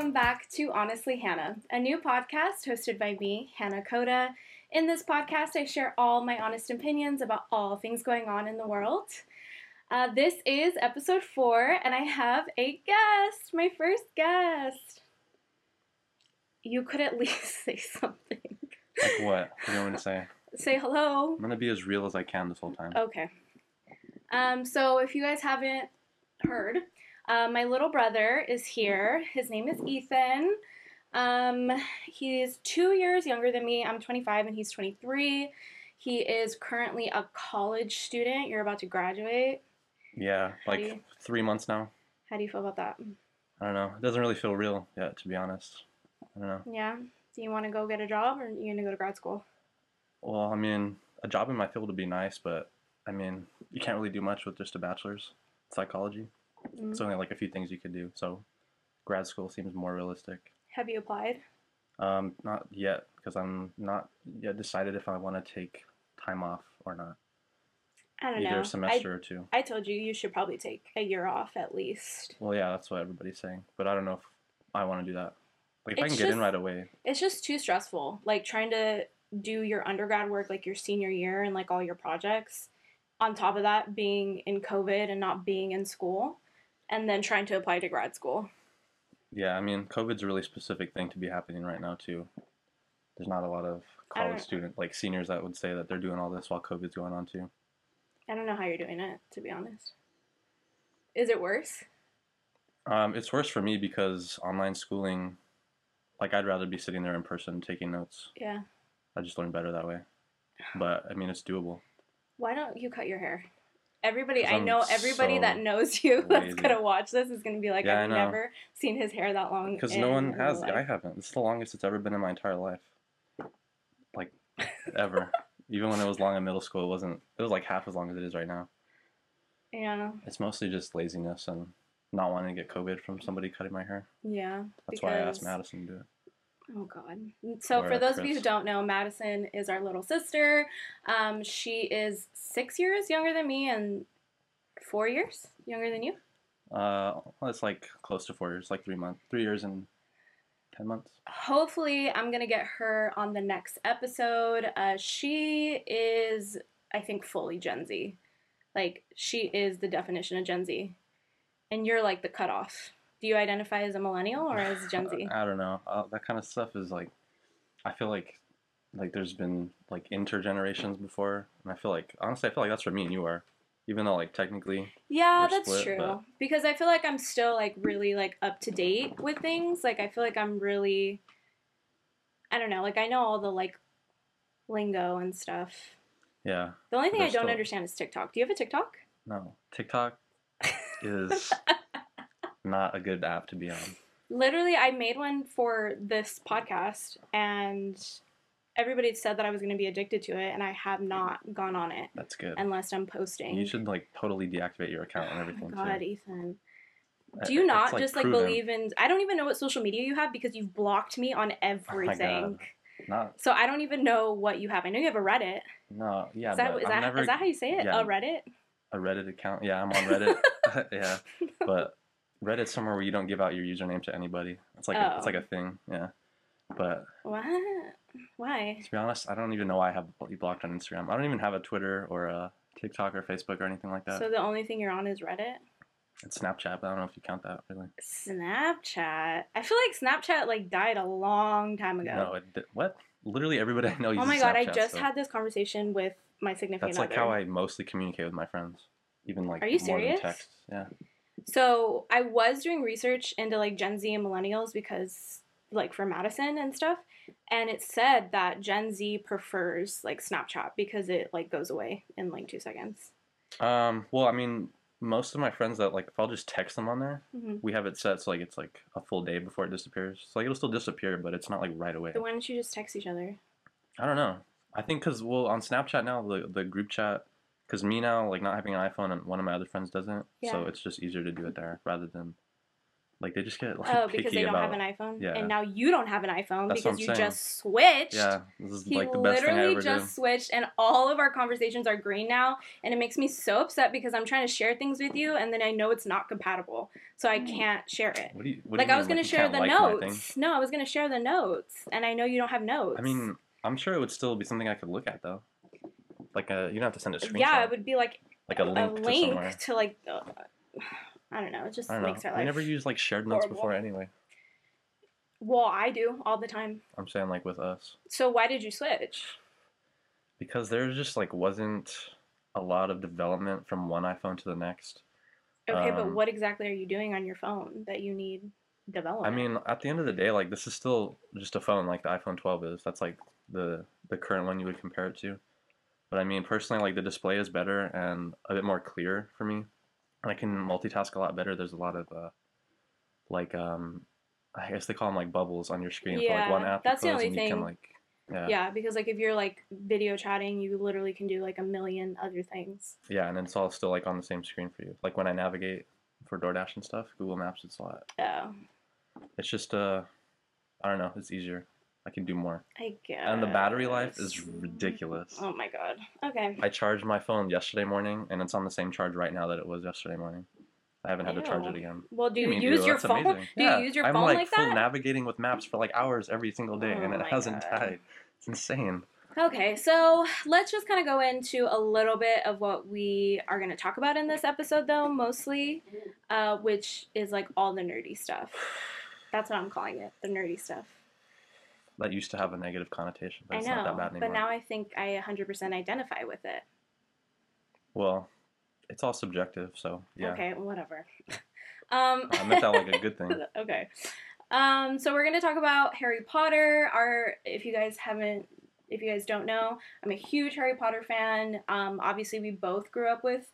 welcome back to Honestly Hannah, a new podcast hosted by me, Hannah Coda. In this podcast, I share all my honest opinions about all things going on in the world. Uh, this is episode four, and I have a guest, my first guest. You could at least say something. Like what? What do you want to say? Say hello. I'm gonna be as real as I can this whole time. Okay. Um, so if you guys haven't heard, uh, my little brother is here. His name is Ethan. Um, he's two years younger than me. I'm 25 and he's 23. He is currently a college student. You're about to graduate. Yeah, How like you- three months now. How do you feel about that? I don't know. It doesn't really feel real yet, to be honest. I don't know. Yeah. Do you want to go get a job or are you gonna go to grad school? Well, I mean, a job in my field would be nice, but I mean, you can't really do much with just a bachelor's psychology. Mm. It's only like a few things you could do. So, grad school seems more realistic. Have you applied? Um, not yet, because I'm not yet decided if I want to take time off or not. I don't Either know. a semester or two. I, I told you you should probably take a year off at least. Well, yeah, that's what everybody's saying, but I don't know if I want to do that. Like, if I It's can get in right away, It's just too stressful. Like trying to do your undergrad work like your senior year and like all your projects. On top of that, being in COVID and not being in school, and then trying to apply to grad school. Yeah, I mean, COVID's a really specific thing to be happening right now too. There's not a lot of college student like seniors that would say that they're doing all this while COVID's going on too. I don't know how you're doing it, to be honest. Is it worse? Um, it's worse for me because online schooling, like I'd rather be sitting there in person taking notes. Yeah. I just learn better that way. But I mean, it's doable. Why don't you cut your hair? Everybody, I know everybody so that knows you that's lazy. gonna watch this is gonna be like, Yeah, I've never seen his hair that long. Because no one has. life." I haven't. It's the longest it's ever been in my entire life. Like, ever. Even when it was long in middle school, it wasn't. It was like half as long as it is right now. Yeah, It's mostly just laziness and not wanting to get COVID from somebody cutting my hair. yeah. That's why I asked Madison to do it. Oh God! So Or for those of you who don't know, Madison is our little sister. Um, she is six years younger than me and four years younger than you. Uh, well, it's like close to four years, like three months, three years and ten months. Hopefully, I'm gonna get her on the next episode. Uh, she is, I think, fully Gen Z. Like she is the definition of Gen Z, and you're like the cutoff. Do you identify as a millennial or as Gen Z? I don't know. Uh, that kind of stuff is like, I feel like, like there's been like intergenerations before, and I feel like honestly, I feel like that's where me and you are, even though like technically, Yeah, that's split, true. but- Because I feel like I'm still like really like up to date with things. Like I feel like I'm really I don't know, like I know all the like lingo and stuff. yeah, The only thing I don't still- understand is TikTok. Do you have a TikTok? no, TikTok is not a good app to be on. Literally, I made one for this podcast and everybody said that I was going to be addicted to it and I have not gone on it That's good. unless I'm posting. You should like totally deactivate your account and Oh everything my God, too. Ethan. Do you not just like proven. believe in I don't even know what social media you have because you've blocked me on oh everything. Not So I don't even know what you have. I know you have a Reddit. no, yeah, is that, is, that, never is that how you say it? yeah. A Reddit? a Reddit account. Yeah, I'm on Reddit. yeah, but Reddit's somewhere where you don't give out your username to anybody. It's like a, it's Oh. like a thing. Yeah, but What? Why? to be honest, I don't even know why I have you blocked on Instagram. I don't even have a Twitter or a TikTok or Facebook or anything like that. So the only thing you're on is Reddit? it's Snapchat, but I don't know if you count that really. Snapchat. I feel like Snapchat like died a long time ago. No, it, what? Literally everybody I know oh uses Snapchat. oh my god, I just still. had this conversation with my significant That's like other. how I mostly communicate with my friends, even like Are you more serious? than text. Yeah. So I was doing research into like Gen Z and millennials because like for Madison and stuff, and it said that Gen Z prefers like Snapchat because it like goes away in like two seconds. Um. Well, I mean, most of my friends that like, if I'll just text them on there, hmm we have it set so like it's like a full day before it disappears. So like it'll still disappear, but it's not like right away. So why don't you just text each other? I don't know. I think because well on Snapchat now the the group chat because me now like not having an iPhone and one of my other friends doesn't, so it's just easier to do it there rather than Like they just get like oh, because they don't about. have an iPhone, yeah. and now you don't have an iPhone That's because you saying. just switched. yeah, this is He like the best thing I literally ever just did. switched, and all of our conversations are green now, and it makes me so upset because I'm trying to share things with you, and then I know it's not compatible, so I mm. can't share it. What do you? What do like you I was mean, gonna like, share the like notes. No, I was gonna share the notes, and I know you don't have notes. I mean, I'm sure it would still be something I could look at though. Like a, you don't have to send a screenshot. yeah, it would be like like a link, a to link somewhere. to like. Uh, I don't know. It just I don't know. makes our We life. never used like shared notes horrible. before anyway. Well, I do all the time. I'm saying like with us So why did you switch? because there just like wasn't a lot of development from one iPhone to the next. Okay, but Um, what exactly are you doing on your phone that you need development? I mean, at the end of the day, like this is still just a phone, like the iPhone 12 is. That's like the the current one you would compare it to. But I mean, personally, like the display is better and a bit more clear for me. And I can multitask a lot better. There's a lot of uh, like um, I guess they call them like bubbles on your screen for like one Yeah, app. that's the only you can, thing. like, yeah, yeah, because like if you're like video chatting, you literally can do like a million other things. yeah, and it's all still like on the same screen for you. Like when I navigate for DoorDash and stuff, Google Maps, it's a lot. Oh, It's just uh, I don't know, it's easier. I can do more. I guess. And the battery life is ridiculous. Oh my god. Okay. I charged my phone yesterday morning, and it's on the same charge right now that it was yesterday morning. I haven't had to charge it again. Well, do you, mean, use dude? your That's phone? amazing. Do Yeah, you use your I'm phone like, like full that? navigating with maps for like hours every single day, Oh and it hasn't God. died. It's insane. Okay, so let's just kind of go into a little bit of what we are going to talk about in this episode, though, mostly, uh, which is like all the nerdy stuff. That's what I'm calling it, the nerdy stuff. That used to have a negative connotation, but I it's know, not that bad anymore. but now I think I 100% identify with it. Well, it's all subjective, so yeah. Okay, whatever. um, I meant that like a good thing. okay. Um, so we're gonna talk about Harry Potter. Our, if you guys haven't, if you guys don't know, I'm a huge Harry Potter fan. Um, obviously we both grew up with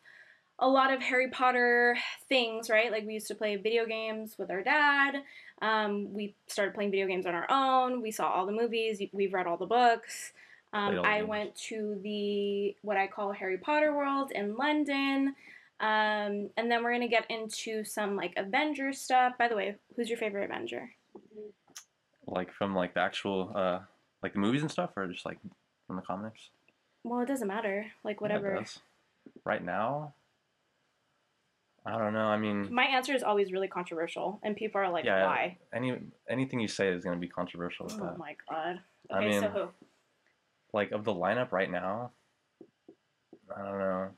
a lot of Harry Potter things, right? Like we used to play video games with our dad. Um, we started playing video games on our own. We saw all the movies. We've read all the books. Um, I games. went to the what I call Harry Potter World in London. Um, and then we're gonna get into some like Avengers stuff. By the way, who's your favorite Avenger? Like from like the actual uh like the movies and stuff, or just like from the comics. Well, it doesn't matter. Like Yeah, whatever. does. Right now, I don't know. I mean, My answer is always really controversial, and people are like, Yeah, "Why?" any anything you say is gonna be controversial Oh that. my god. I Okay, so mean- who? Like of the lineup right now, I don't know.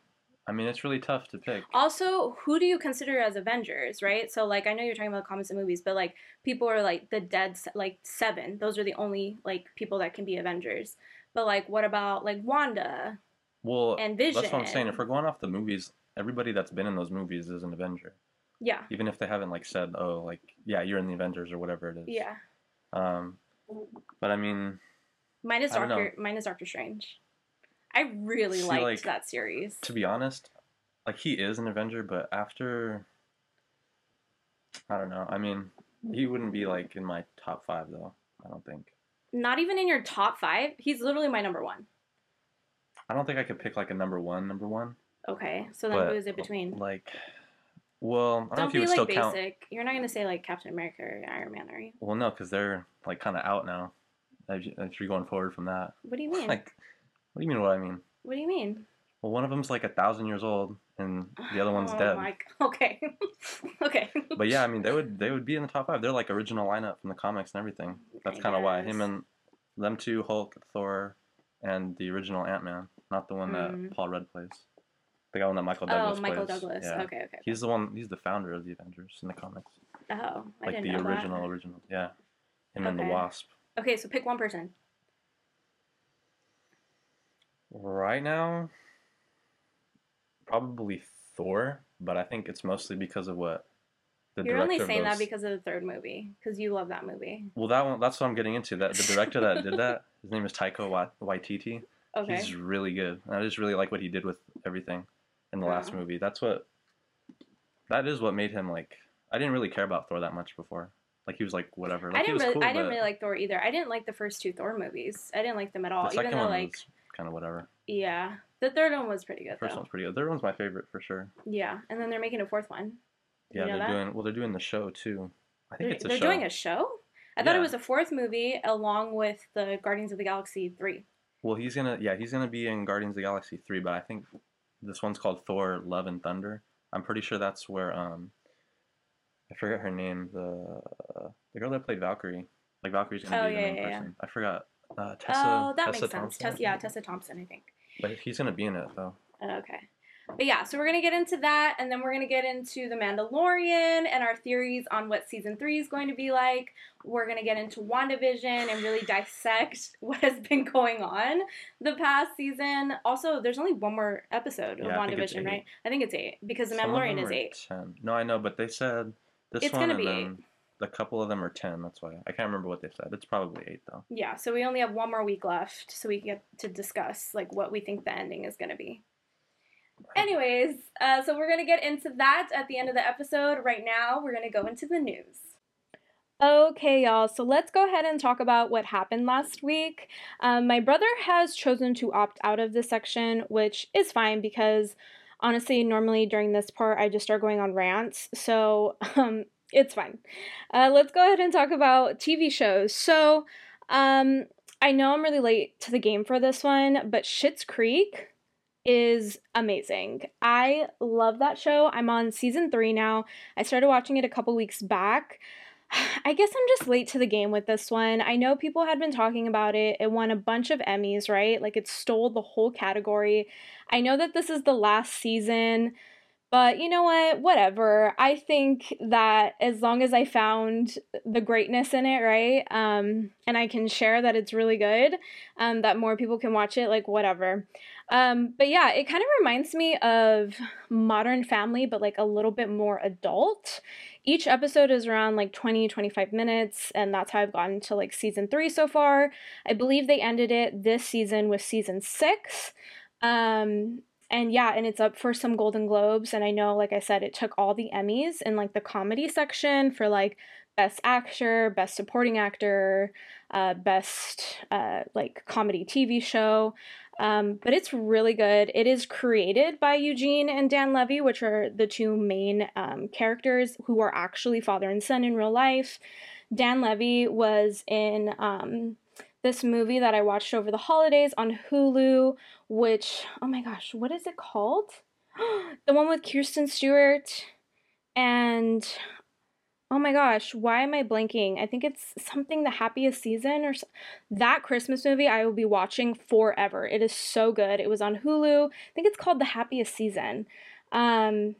I mean, it's really tough to pick. Also, who do you consider as Avengers, right? So, like, I know you're talking about the comics and movies, but like, people are like the dead, like seven. Those are the only like people that can be Avengers. But like, what about like Wanda Well, and Vision? that's what I'm saying. If we're going off the movies, everybody that's been in those movies is an Avenger, yeah, even if they haven't like said, "Oh, like yeah, you're in the Avengers" or whatever it is. yeah. Um, but I mean, Mine is I don't know. Doctor. Mine is Doctor Strange. I really See, liked like, that series. to be honest, like he is an Avenger, but after, I don't know. I mean, he wouldn't be like in my top five though. I don't think. Not even in your top five. He's literally my number one. I don't think I could pick like a number one, number one. Okay, so then But, who is it between? Like, well, I don't, know Don't if you be would like still count. basic. You're not gonna say like Captain America or Iron Man, are you? Well, no, because they're like kind of out now. If you- if you're going forward from that, What do you mean? like, what do you mean? What I mean? what do you mean? Well, one of them's like a thousand years old, and the other one's oh dead. My... Okay. okay. But yeah, I mean, they would they would be in the top five. They're like original lineup from the comics and everything. That's kind of why him and them two, Hulk, Thor, and the original Ant Man, not the one Mm. that Paul Rudd plays. The guy one that Michael Douglas. Oh, Douglas Michael plays. Douglas. Yeah. Okay, okay. He's the one. He's the founder of the Avengers in the comics, Oh, I like didn't the know that. original, original. Yeah, him and the Wasp. Okay, so pick one person. Right now, probably Thor, but I think it's mostly because of what the You're director only saying that because of the third movie, because you love that movie. Well, that one. That's what I'm getting into. That the director that did that, his name is Taika Wa- Waititi. Okay. He's really good. I just really like what he did with everything in the last movie. That's what. That is what made him like. I didn't really care about Thor that much before. Like he was like whatever. Like, I he didn't was really, cool, I didn't really like Thor either. I didn't like the first two Thor movies. I didn't like them at all. the second Even though, one like, was kind of whatever. yeah, the third one was pretty good The First though. one's pretty good. The Third one's my favorite for sure. Yeah, and then they're making a fourth one. You Yeah, know they're that? doing well. They're doing the show too. I think They're, it's a show. they're show. doing a show. I thought it was a fourth movie along with the Guardians of the Galaxy three. Well, he's gonna yeah he's gonna be in Guardians of the Galaxy three, but I think this one's called Thor: Love and Thunder. I'm pretty sure that's where um I forget her name the the girl that played Valkyrie like Valkyrie's gonna Oh, be the yeah, main yeah, yeah. I forgot uh, Tessa. oh, that Tessa makes sense. Tessa, yeah, Tessa Thompson, I think. But he's gonna be in it though. Okay. But yeah, so we're going to get into that, and then we're going to get into The Mandalorian and our theories on what season three is going to be like. We're going to get into WandaVision and really dissect what has been going on the past season. Also, there's only one more episode of Yeah, I it's WandaVision, eight. right? I think it's eight, because The Some Mandalorian is eight. 10. No, I know, but they said this It's one gonna and be then a couple of them are ten. That's why I can't remember what they said. It's probably eight though. Yeah, so we only have one more week left, so we get to discuss like what we think the ending is going to be. Anyways, uh, so we're gonna get into that at the end of the episode. Right now, we're gonna go into the news. Okay, y'all, so let's go ahead and talk about what happened last week. Um, my brother has chosen to opt out of this section, which is fine because honestly, normally during this part, I just start going on rants, so um, it's fine. Uh, let's go ahead and talk about TV shows. So, um, I know I'm really late to the game for this one, but Schitt's Creek is amazing. I love that show. I'm on season three now. I started watching it a couple weeks back. I guess I'm just late to the game with this one. I know people had been talking about it. It won a bunch of Emmys, right? Like it stole the whole category. I know that this is the last season, but you know what? Whatever. I think that as long as I found the greatness in it, right? Um, and I can share that it's really good, um, that more people can watch it, like whatever. Um, but yeah, it kind of reminds me of Modern Family, but like a little bit more adult. Each episode is around like 20, 25 minutes, and that's how I've gotten to like season three so far. I believe they ended it this season with season six. Um, and yeah, and it's up for some Golden Globes. And I know, like I said, it took all the Emmys in like the comedy section for like best actor, best supporting actor, uh, best uh, like comedy TV show. Um, but it's really good. It is created by Eugene and Dan Levy, which are the two main um, characters who are actually father and son in real life. Dan Levy was in um, this movie that I watched over the holidays on Hulu, which, oh my gosh, what is it called? the one with Kristen Stewart and oh my gosh, why am I blanking? I think it's something the happiest season or so- that Christmas movie I will be watching forever. It is so good. It was on Hulu. I think it's called The Happiest Season. Um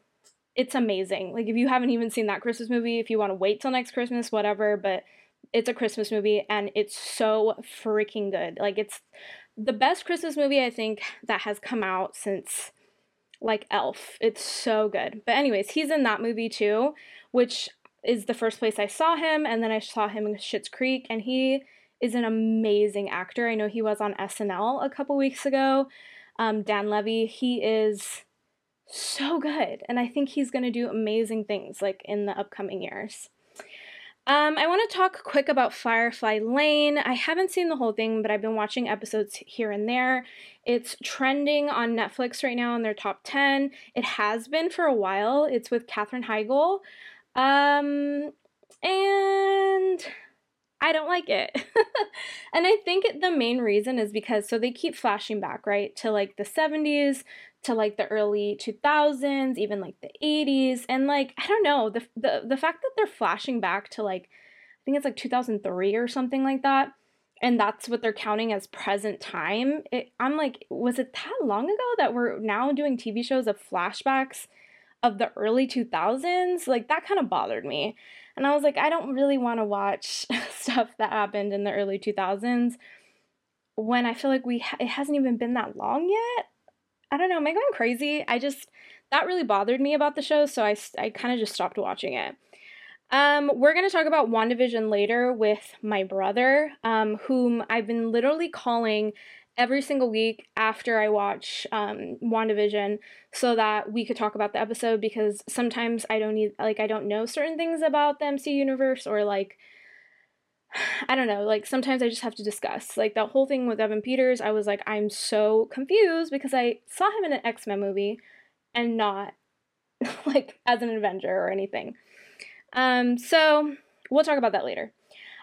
it's amazing. Like if you haven't even seen that Christmas movie, if you want to wait till next Christmas, whatever, but it's a Christmas movie and it's so freaking good. Like it's the best Christmas movie I think that has come out since like Elf. It's so good. But anyways, he's in that movie too, which is the first place I saw him and then I saw him in Schitt's Creek and he is an amazing actor. I know he was on SNL a couple weeks ago. Um, Dan Levy, he is so good and I think he's going to do amazing things like in the upcoming years. Um, I want to talk quick about Firefly Lane. I haven't seen the whole thing, but I've been watching episodes here and there. It's trending on Netflix right now in their top 10. It has been for a while. It's with Katherine Heigl. Um, and I don't like it. and I think the main reason is because so they keep flashing back, right, to like the 70s, to like the early 2000s, even like the 80s, and like I don't know, the the the fact that they're flashing back to like I think it's like 2003 or something like that. And that's what they're counting as present time. It, I'm like, was it that long ago that we're now doing TV shows of flashbacks of the early 2000s? Like, that kind of bothered me. And I was like, I don't really want to watch stuff that happened in the early 2000s when I feel like we ha- it hasn't even been that long yet. I don't know, am I going crazy? I just that really bothered me about the show, so I I kind of just stopped watching it. Um, we're gonna talk about WandaVision later with my brother, um, whom I've been literally calling every single week after I watch um, WandaVision so that we could talk about the episode because sometimes I don't need like I don't know certain things about the MC universe or like I don't know, like sometimes I just have to discuss. Like that whole thing with Evan Peters, I was like, I'm so confused because I saw him in an X-Men movie and not like as an Avenger or anything. Um, so we'll talk about that later.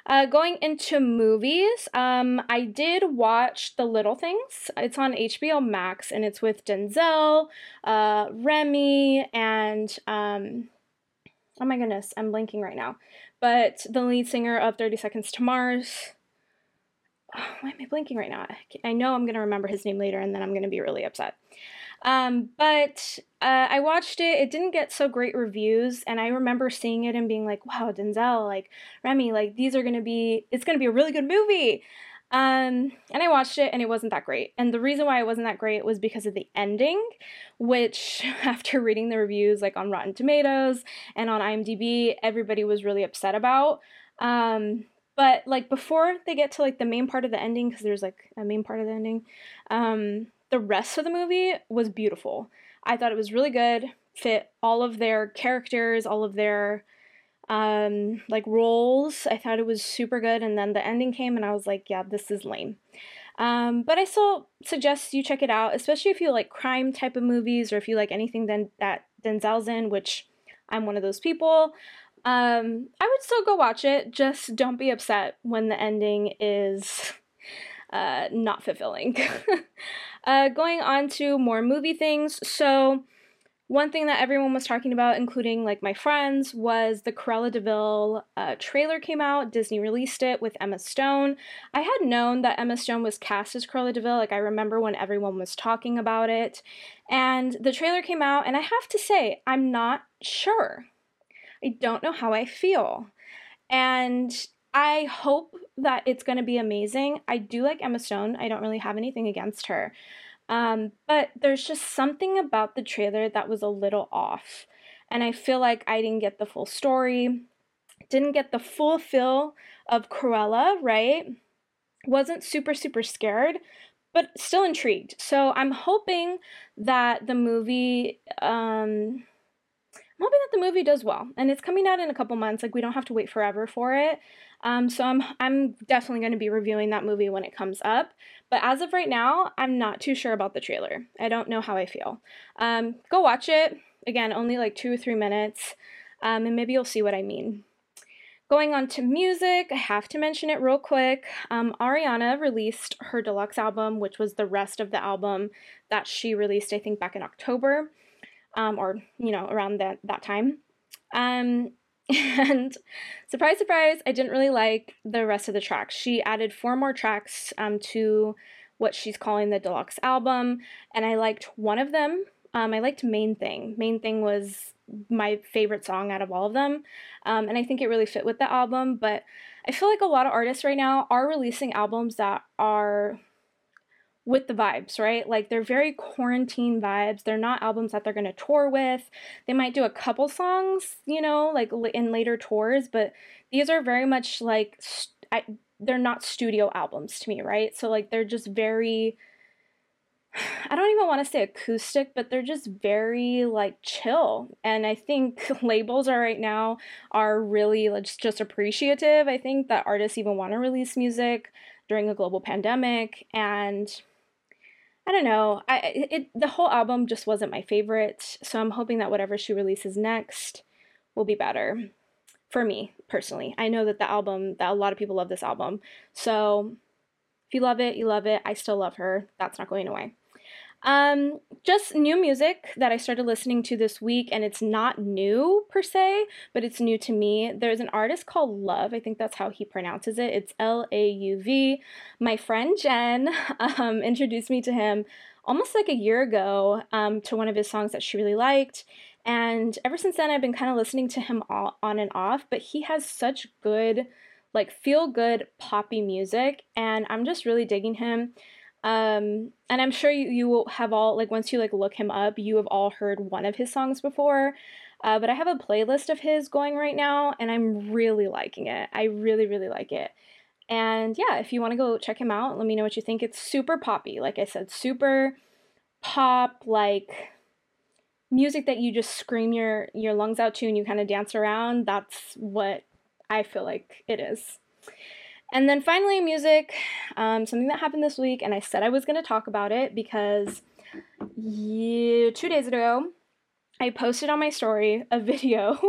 Uh, going into movies, um, I did watch The Little Things. It's on HBO Max and it's with Denzel, uh, Rami, and um, oh my goodness, I'm blinking right now. But the lead singer of 30 Seconds to Mars. Oh, why am I blinking right now? I know I'm going to remember his name later and then I'm going to be really upset. Um, but uh, I watched it. It didn't get so great reviews, and I remember seeing it and being like, "Wow, Denzel, like Rami, like these are gonna be. It's gonna be a really good movie." Um, and I watched it, and it wasn't that great. And the reason why it wasn't that great was because of the ending, which, after reading the reviews like on Rotten Tomatoes and on IMDb, everybody was really upset about. Um, but like before they get to like the main part of the ending, because there's like a main part of the ending, um, the rest of the movie was beautiful. I thought it was really good, fit all of their characters, all of their um like roles. I thought it was super good and then the ending came and I was like, yeah, this is lame. Um, but I still suggest you check it out, especially if you like crime type of movies or if you like anything then that Denzel's in, which I'm one of those people. Um, I would still go watch it. Just don't be upset when the ending is uh, not fulfilling. uh, going on to more movie things. So, one thing that everyone was talking about, including like my friends, was the Cruella de Vil uh, trailer came out. Disney released it with Emma Stone. I had known that Emma Stone was cast as Cruella de Vil. Like I remember when everyone was talking about it, and the trailer came out, and I have to say I'm not sure. I don't know how I feel, and I hope that it's going to be amazing. I do like Emma Stone. I don't really have anything against her. Um, but there's just something about the trailer that was a little off. And I feel like I didn't get the full story, didn't get the full feel of Cruella, right? Wasn't super, super scared, but still intrigued. So I'm hoping that the movie. Um, I'm hoping that the movie does well, and it's coming out in a couple months. Like we don't have to wait forever for it. Um, so I'm I'm definitely going to be reviewing that movie when it comes up. But as of right now, I'm not too sure about the trailer. I don't know how I feel. Um, go watch it. Again, only like two or three minutes, um, and maybe you'll see what I mean. Going on to music, I have to mention it real quick. Um, Ariana released her deluxe album, which was the rest of the album that she released, I think, back in October, um, or you know, around that that time. Um, And surprise, surprise, I didn't really like the rest of the tracks. She added four more tracks um, to what she's calling the deluxe album, and I liked one of them. Um, I liked Main Thing. Main Thing was my favorite song out of all of them, um, and I think it really fit with the album. But I feel like a lot of artists right now are releasing albums that are with the vibes, right? Like they're very quarantine vibes. They're not albums that they're going to tour with. They might do a couple songs, you know, like in later tours, but these are very much like I, they're not studio albums to me, right? So like they're just very I don't even want to say acoustic, but they're just very like chill. And I think labels are right now are really like, just appreciative. I think that artists even want to release music during a global pandemic and I don't know. I it the whole album just wasn't my favorite, so I'm hoping that whatever she releases next will be better for me personally. I know that the album that a lot of people love this album. So if you love it, you love it. I still love her. That's not going away. Um, just new music that I started listening to this week, and it's not new per se, but it's new to me. There's an artist called Love. I think that's how he pronounces it. It's L A U V. My friend Jen um, introduced me to him almost like a year ago um, to one of his songs that she really liked. And ever since then, I've been kind of listening to him all, on and off, but he has such good, like, feel good poppy music, and I'm just really digging him. Um, and I'm sure you, you will have all, like, once you, like, look him up, you have all heard one of his songs before. Uh, but I have a playlist of his going right now, and I'm really liking it. I really, really like it. And yeah, if you want to go check him out, let me know what you think. It's super poppy, like I said, super pop, like music that you just scream your your lungs out to and you kind of dance around. That's what I feel like it is. And then finally, music, um, something that happened this week, and I said I was going to talk about it because yeah, two days ago, I posted on my story a video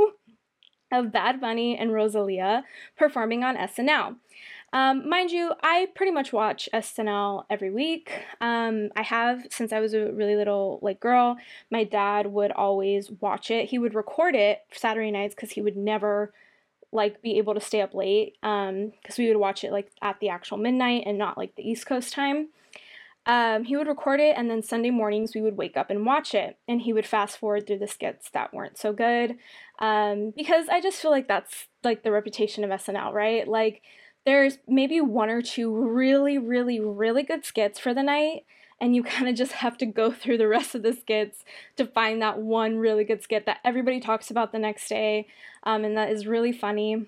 of Bad Bunny and Rosalia performing on SNL. Um, mind you, I pretty much watch SNL every week. Um, I have since I was a really little like girl. My dad would always watch it. He would record it Saturday nights because he would never like be able to stay up late. Um, because we would watch it like at the actual midnight and not like the East Coast time. Um, he would record it, and then Sunday mornings we would wake up and watch it, and he would fast forward through the skits that weren't so good. Um, because I just feel like that's like the reputation of SNL, right? Like there's maybe one or two really, really, really good skits for the night, and you kind of just have to go through the rest of the skits to find that one really good skit that everybody talks about the next day, um, and that is really funny.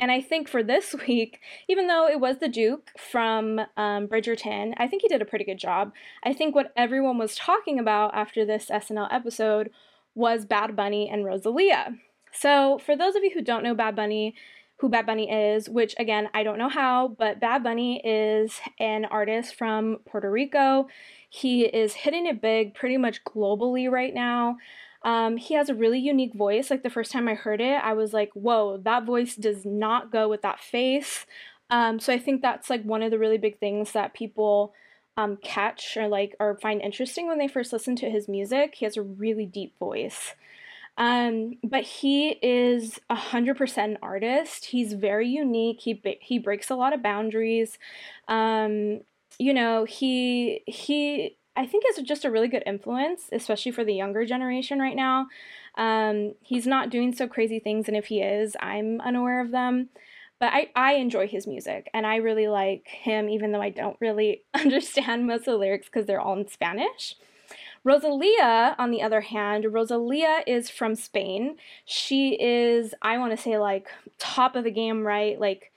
And I think for this week, even though it was the Duke from um, Bridgerton, I think he did a pretty good job. I think what everyone was talking about after this SNL episode was Bad Bunny and Rosalia. So, for those of you who don't know Bad Bunny, who Bad Bunny is, which again, I don't know how, but Bad Bunny is an artist from Puerto Rico. He is hitting it big pretty much globally right now. Um, he has a really unique voice. Like the first time I heard it, I was like, whoa, that voice does not go with that face. Um, so I think that's like one of the really big things that people um, catch or like or find interesting when they first listen to his music. He has a really deep voice. Um, but he is a hundred percent an artist. He's very unique. He he breaks a lot of boundaries. Um, you know, he he I think is just a really good influence, especially for the younger generation right now. Um, he's not doing so crazy things, and if he is, I'm unaware of them. But I, I enjoy his music, and I really like him, even though I don't really understand most of the lyrics because they're all in Spanish. Rosalia, on the other hand, Rosalia is from Spain. She is, I want to say, like top of the game, right? Like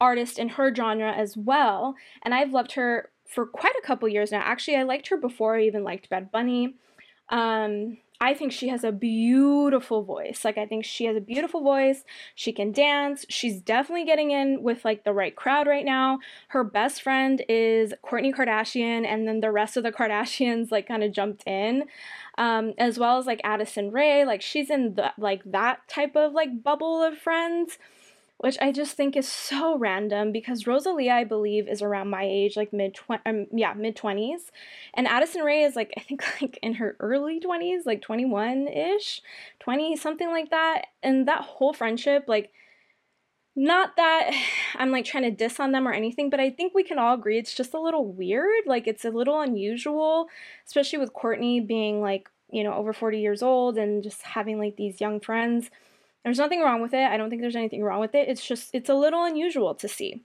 artist in her genre as well. And I've loved her for quite a couple years now. Actually, I liked her before I even liked Bad Bunny. Um, I think she has a beautiful voice. Like I think she has a beautiful voice. She can dance. She's definitely getting in with like the right crowd right now. Her best friend is Kourtney Kardashian and then the rest of the Kardashians like kind of jumped in. Um, as well as like Addison Rae, like she's in the like that type of like bubble of friends which I just think is so random because Rosalia, I believe, is around my age, like mid um, yeah, mid twenties, and Addison Rae is like I think like in her early twenties, like twenty one ish, twenty something like that, and that whole friendship, like, not that I'm like trying to diss on them or anything, but I think we can all agree it's just a little weird, like it's a little unusual, especially with Kourtney being like you know over forty years old and just having like these young friends there's nothing wrong with it. I don't think there's anything wrong with it. It's just, it's a little unusual to see.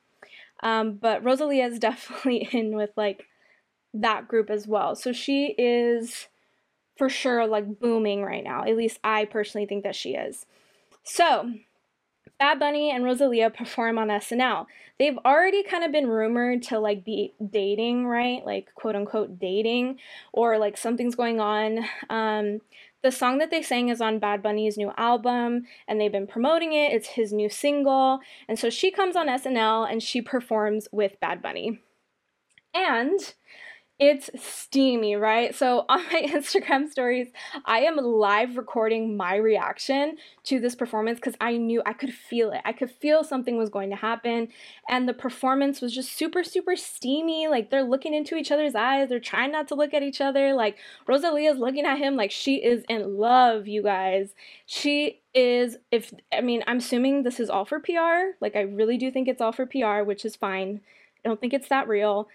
Um, but Rosalia is definitely in with like that group as well. So she is for sure like booming right now. At least I personally think that she is. So Bad Bunny and Rosalia perform on SNL. They've already kind of been rumored to like be dating, right? Like quote unquote dating, or like something's going on. Um, the song that they sang is on Bad Bunny's new album, and they've been promoting it. It's his new single. And so she comes on SNL and she performs with Bad Bunny. And it's steamy, right? So on my Instagram stories, I am live recording my reaction to this performance because I knew I could feel it. I could feel something was going to happen. And the performance was just super, super steamy. Like they're looking into each other's eyes. They're trying not to look at each other. Like Rosalia's looking at him like she is in love, you guys. She is, if, I mean, I'm assuming this is all for PR. Like I really do think it's all for PR, which is fine. I don't think it's that real.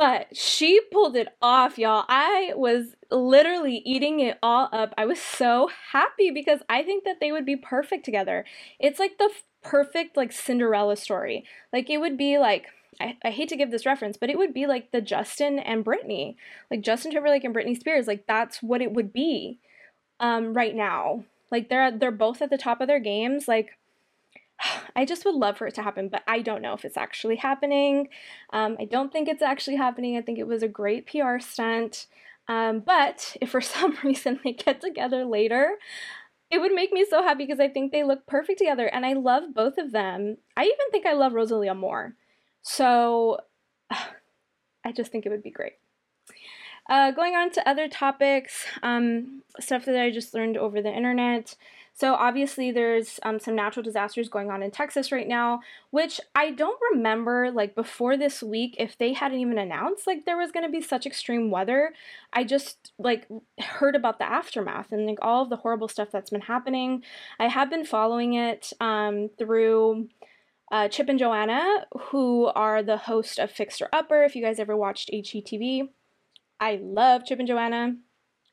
But she pulled it off, y'all. I was literally eating it all up. I was so happy because I think that they would be perfect together. It's like the f- perfect like Cinderella story. Like it would be like I, I hate to give this reference, but it would be like the Justin and Britney. Like Justin Timberlake and Britney Spears. Like that's what it would be um right now. Like they're they're both at the top of their games. Like I just would love for it to happen, but I don't know if it's actually happening. Um, I don't think it's actually happening. I think it was a great PR stunt. Um, but if for some reason they get together later, it would make me so happy because I think they look perfect together and I love both of them. I even think I love Rosalia more. So I just think it would be great. Uh, going on to other topics, um, stuff that I just learned over the internet. So, obviously, there's um, some natural disasters going on in Texas right now, which I don't remember, like, before this week, if they hadn't even announced, like, there was going to be such extreme weather. I just, like, heard about the aftermath and, like, all of the horrible stuff that's been happening. I have been following it um, through. Uh, Chip and Joanna, who are the host of Fixer Upper. If you guys ever watched HGTV, I love Chip and Joanna.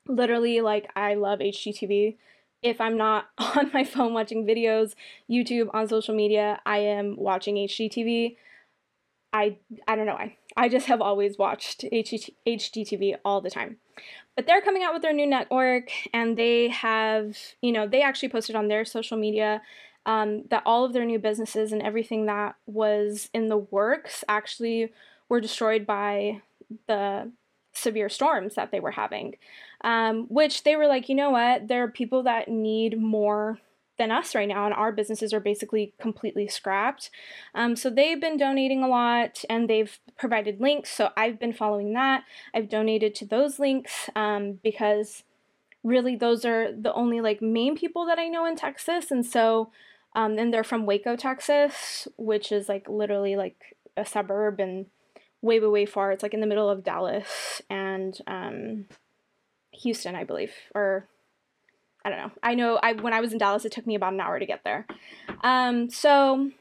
Literally, like, I love HGTV if I'm not on my phone watching videos, YouTube, on social media, I am watching HGTV. I I don't know why. I just have always watched HGTV all the time. But they're coming out with their new network and they have, you know, they actually posted on their social media um, that all of their new businesses and everything that was in the works actually were destroyed by the severe storms that they were having. Um, which they were like, you know what, there are people that need more than us right now, and our businesses are basically completely scrapped. Um, so they've been donating a lot and they've provided links. So I've been following that. I've donated to those links um, because really those are the only like main people that I know in Texas. And so, um, and they're from Waco, Texas, which is like literally like a suburb and way, way, way far. It's like in the middle of Dallas and um, Houston, I believe, or I don't know. I know I when I was in Dallas, it took me about an hour to get there. Um, so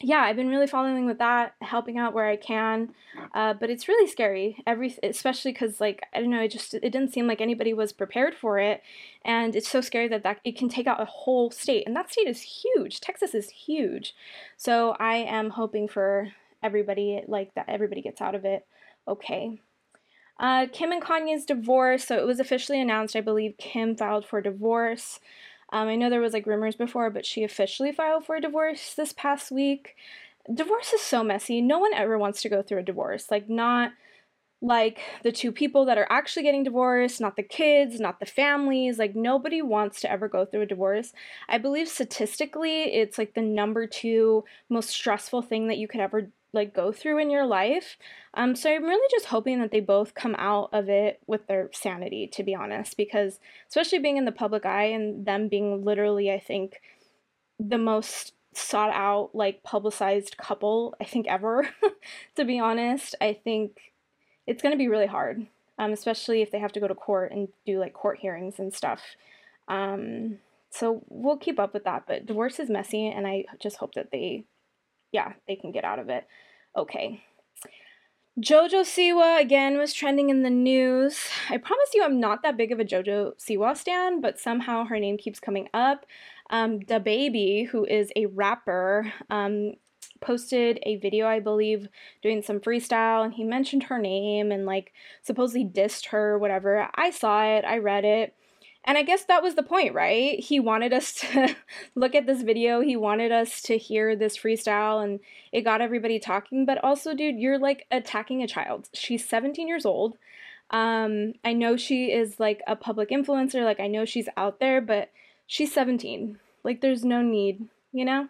yeah, I've been really following with that, helping out where I can. Uh, but it's really scary. Every especially because like I don't know, it just it didn't seem like anybody was prepared for it, and it's so scary that that it can take out a whole state, and that state is huge. Texas is huge, so I am hoping for everybody like that everybody gets out of it okay. Uh, Kim and Kanye's divorce. So it was officially announced. I believe Kim filed for divorce. Um, I know there was like rumors before, but she officially filed for divorce this past week. Divorce is so messy. No one ever wants to go through a divorce. Like not like the two people that are actually getting divorced, not the kids, not the families. Like nobody wants to ever go through a divorce. I believe statistically, it's like the number two most stressful thing that you could ever like go through in your life. Um, so I'm really just hoping that they both come out of it with their sanity, to be honest, because especially being in the public eye and them being literally, I think, the most sought out, like publicized couple I think ever. to be honest, I think it's going to be really hard, um, especially if they have to go to court and do like court hearings and stuff. Um, so we'll keep up with that, but divorce is messy, and I just hope that they, yeah, they can get out of it okay. Jojo Siwa again was trending in the news. I promise you, I'm not that big of a Jojo Siwa stan, but somehow her name keeps coming up. Um, DaBaby, who is a rapper, um, posted a video, I believe, doing some freestyle, and he mentioned her name and like supposedly dissed her, whatever. I saw it, I read it. And I guess that was the point, right? He wanted us to look at this video. He wanted us to hear this freestyle and it got everybody talking. But also, dude, you're like attacking a child. She's 17 years old. Um, I know she is like a public influencer. Like, I know she's out there, but she's 17. Like, there's no need, you know?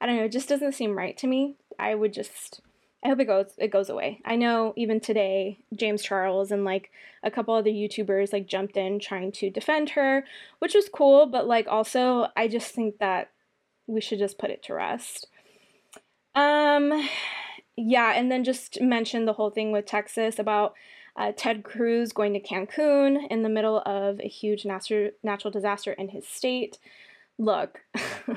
I don't know. It just doesn't seem right to me. I would just I hope it goes it goes away. I know even today James Charles and like a couple other YouTubers like jumped in trying to defend her, which was cool, but like also I just think that we should just put it to rest. Um yeah, and then just mention the whole thing with Texas about uh, Ted Cruz going to Cancun in the middle of a huge natural natural disaster in his state. Look,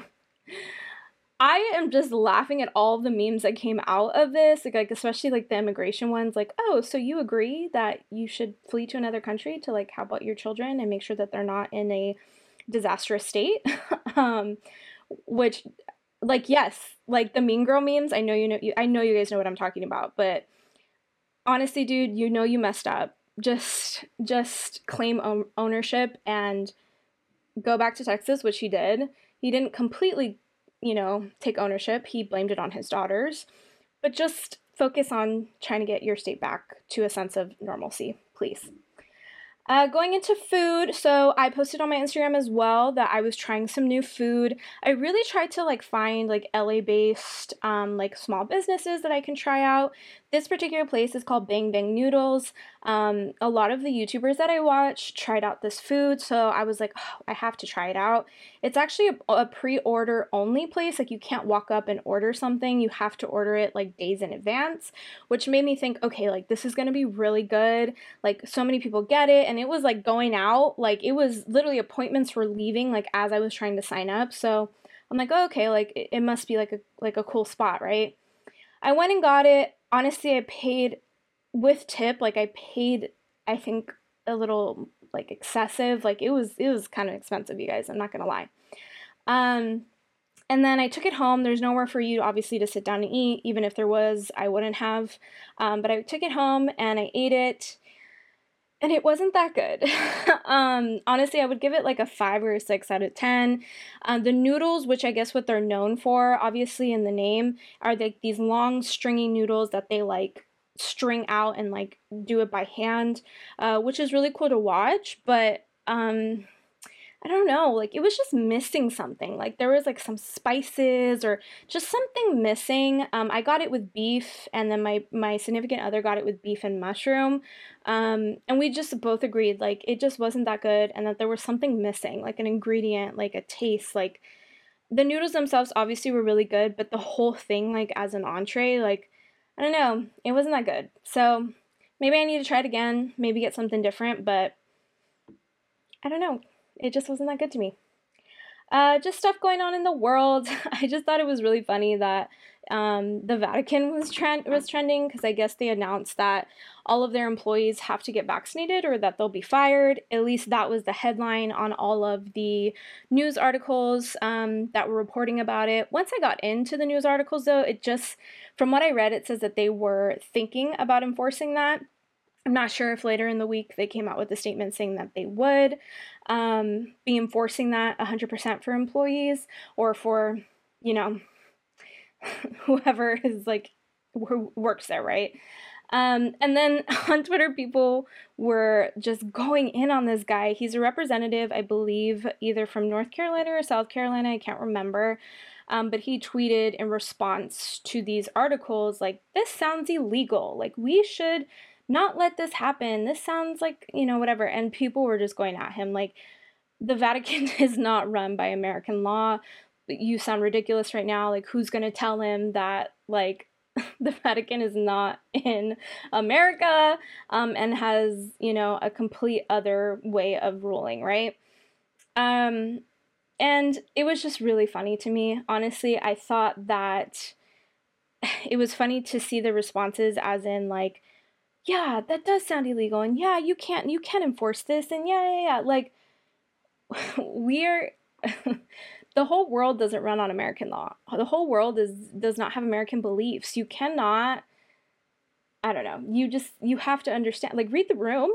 I am just laughing at all the memes that came out of this, like, like, especially like the immigration ones. Like, oh, so you agree that you should flee to another country to like help out your children and make sure that they're not in a disastrous state? um, which, like, yes, like the Mean Girl memes. I know you know. You, I know you guys know what I'm talking about, but honestly, dude, you know you messed up. Just, just claim ownership and go back to Texas, which he did. He didn't completely you know, take ownership. He blamed it on his daughters. But just focus on trying to get your state back to a sense of normalcy, please. Uh, going into food, so I posted on my Instagram as well that I was trying some new food. I really tried to like find like LA based um, like small businesses that I can try out. This particular place is called Bang Bang Noodles. Um, a lot of the YouTubers that I watch tried out this food, so I was like, oh, I have to try it out. It's actually a, a pre order only place. Like, you can't walk up and order something, you have to order it like days in advance, which made me think, okay, like this is gonna be really good. Like, so many people get it, and it was like going out, like, it was literally appointments were leaving, like, as I was trying to sign up. So, I'm like, oh, okay, like it, it must be like a like a cool spot, right? I went and got it honestly, I paid with tip, like I paid, I think a little like excessive. Like it was, it was kind of expensive, you guys. I'm not gonna lie. Um, and then I took it home. There's nowhere for you, obviously, to sit down and eat. Even if there was, I wouldn't have. Um, but I took it home and I ate it and it wasn't that good. um, honestly, I would give it like a five or a six out of ten. Um, the noodles, which I guess what they're known for, obviously in the name, are like these long stringy noodles that they like string out and like do it by hand, uh, which is really cool to watch. But um, I don't know, like it was just missing something. Like there was like some spices or just something missing. Um, I got it with beef, and then my my significant other got it with beef and mushroom. Um, and we just both agreed like it just wasn't that good, and that there was something missing, like an ingredient, like a taste, like the noodles themselves obviously were really good, but the whole thing like as an entree, like I don't know, it wasn't that good. So maybe I need to try it again, maybe get something different, but I don't know it just wasn't that good to me. Uh, just stuff going on in the world. I just thought it was really funny that um, the Vatican was trend was trending because I guess they announced that all of their employees have to get vaccinated or that they'll be fired. At least that was the headline on all of the news articles um, that were reporting about it. Once I got into the news articles, though, it just from what I read, it says that they were thinking about enforcing that. I'm not sure if later in the week they came out with a statement saying that they would um, be enforcing that 100% for employees or for, you know, whoever is like, who works there, right? Um, and then on Twitter, people were just going in on this guy. He's a representative, I believe, either from North Carolina or South Carolina. I can't remember. Um, but he tweeted in response to these articles, like, this sounds illegal. Like, we should not let this happen. This sounds like, you know, whatever. And people were just going at him like, the Vatican is not run by American law. You sound ridiculous right now. Like, who's going to tell him that, like, the Vatican is not in America um, and has, you know, a complete other way of ruling, right? Um, and it was just really funny to me. Honestly, I thought that it was funny to see the responses, as in, like, yeah, that does sound illegal, and yeah, you can't you can't enforce this, and yeah, yeah, yeah. Like we're the whole world doesn't run on American law. The whole world is does not have American beliefs. You cannot I don't know. You just you have to understand like read the room.